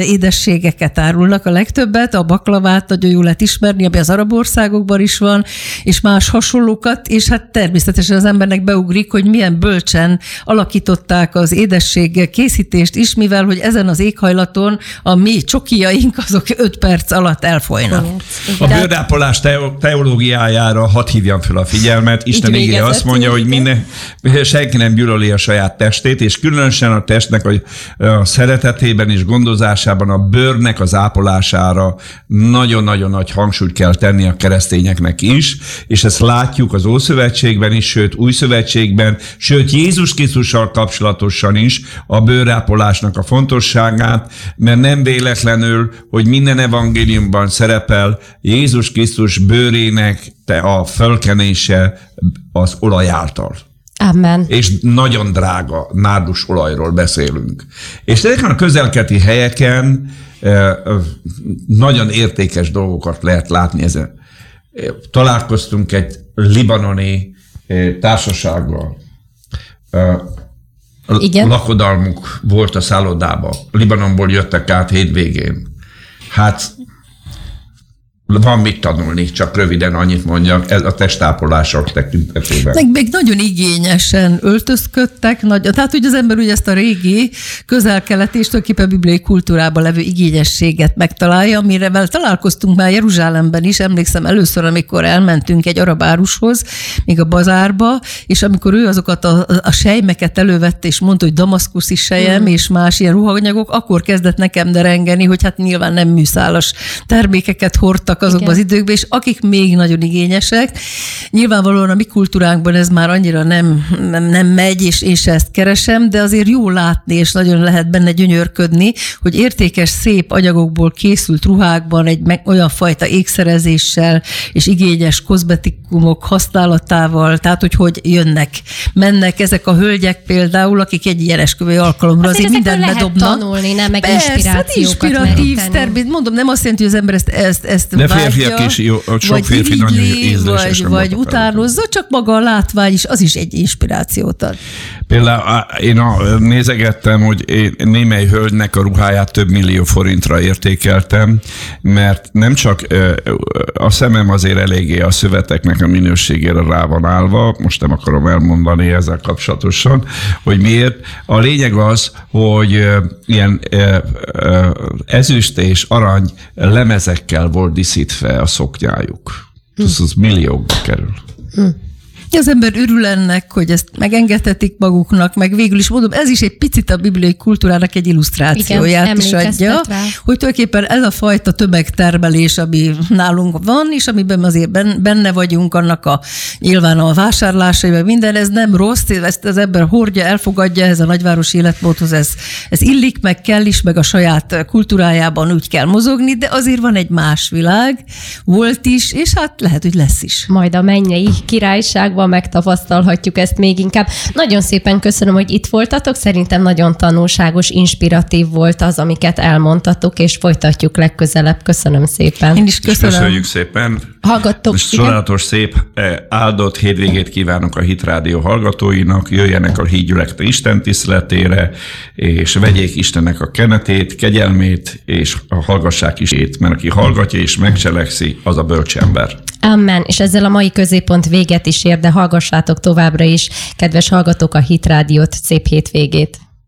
édességeket árulnak a legtöbbet, a baklavát nagyon jól lehet ismerni, ami az arab országokban is van, és más hasonlókat, és hát természetesen az embernek beugrik, hogy milyen bölcsen alakították az édesség készítést is, mivel hogy ezen az éghajlaton a mi csokijaink azok öt perc alatt elfolynak. A bőrdápolás vallás teológiájára hadd hívjam fel a figyelmet. Isten ígé azt mondja, hogy minden, senki nem gyűlöli a saját testét, és különösen a testnek a, a szeretetében és gondozásában a bőrnek az ápolására nagyon-nagyon nagy hangsúlyt kell tenni a keresztényeknek is, és ezt látjuk az Ószövetségben is, sőt Új Szövetségben, sőt Jézus Krisztussal kapcsolatosan is a bőrápolásnak a fontosságát, mert nem véletlenül, hogy minden evangéliumban szerepel Jézus Krisztus bőrének a fölkenése az olaj által. Amen. És nagyon drága nárdus olajról beszélünk. És ezeken a közelketi helyeken nagyon értékes dolgokat lehet látni ezen. Találkoztunk egy libanoni társasággal. Igen? Lakodalmuk volt a szállodába. Libanonból jöttek át hétvégén. Hát van mit tanulni, csak röviden annyit mondjak, ez a testápolások tekintetében. Meg még nagyon igényesen öltözködtek, nagy, tehát hogy az ember ugye ezt a régi közel-kelet és tulajdonképpen bibliai kultúrában levő igényességet megtalálja, amire találkoztunk már Jeruzsálemben is, emlékszem először, amikor elmentünk egy arab árushoz, még a bazárba, és amikor ő azokat a, a sejmeket elővette, és mondta, hogy damaszkuszi sejem mm. és más ilyen ruhanyagok, akkor kezdett nekem derengeni, hogy hát nyilván nem műszálas termékeket hordtak voltak azokban Igen. az időkben, és akik még nagyon igényesek. Nyilvánvalóan a mi kultúránkban ez már annyira nem, nem, nem megy, és én se ezt keresem, de azért jó látni, és nagyon lehet benne gyönyörködni, hogy értékes, szép anyagokból készült ruhákban egy meg, olyan fajta ékszerezéssel és igényes kozmetikumok használatával, tehát hogy hogy jönnek, mennek ezek a hölgyek például, akik egy ilyen esküvői alkalomra azért, azért mindent lehet bedobnak. tanulni, nem? Meg Persze, inspirációkat inspiratív természet. Mondom, nem azt jelenti, hogy az ember ezt, ezt, ezt de férfiak is, jó, sok vagy férfi nagyon ízléses. Vagy, vagy utánozza, csak maga a látvány is, az is egy inspirációt ad. Például én a, nézegettem, hogy én némely hölgynek a ruháját több millió forintra értékeltem, mert nem csak a szemem azért eléggé a szöveteknek a minőségére rá van állva, most nem akarom elmondani ezzel kapcsolatosan, hogy miért. A lényeg az, hogy ilyen ezüst és arany lemezekkel volt díszítve a szoknyájuk. Ez az milliókba kerül. Hm. Az ember örül ennek, hogy ezt megengedhetik maguknak, meg végül is mondom, ez is egy picit a bibliai kultúrának egy illusztrációját Igen, is adja, rá. hogy tulajdonképpen ez a fajta tömegtermelés, ami nálunk van, és amiben azért benne vagyunk, annak a nyilván a vásárlásai, vagy minden, ez nem rossz, ezt az ember hordja, elfogadja ez a nagyvárosi életmódhoz, ez, ez illik, meg kell is, meg a saját kultúrájában úgy kell mozogni, de azért van egy más világ, volt is, és hát lehet, hogy lesz is. Majd a mennyei királyságban megtapasztalhatjuk ezt még inkább. Nagyon szépen köszönöm, hogy itt voltatok, szerintem nagyon tanulságos, inspiratív volt az, amiket elmondtatok, és folytatjuk legközelebb. Köszönöm szépen. Én is köszönöm. És köszönjük szépen. Hallgattok. Csodálatos, szép, eh, áldott hétvégét kívánok a Hit Rádió hallgatóinak, jöjjenek a hídgyülekte Isten tiszteletére, és vegyék Istennek a kenetét, kegyelmét, és hallgassák is ét, mert aki hallgatja és megcselekszi, az a bölcsember. Amen. És ezzel a mai középpont véget is ér, de hallgassátok továbbra is, kedves hallgatók, a Hit Rádiót. Szép hétvégét!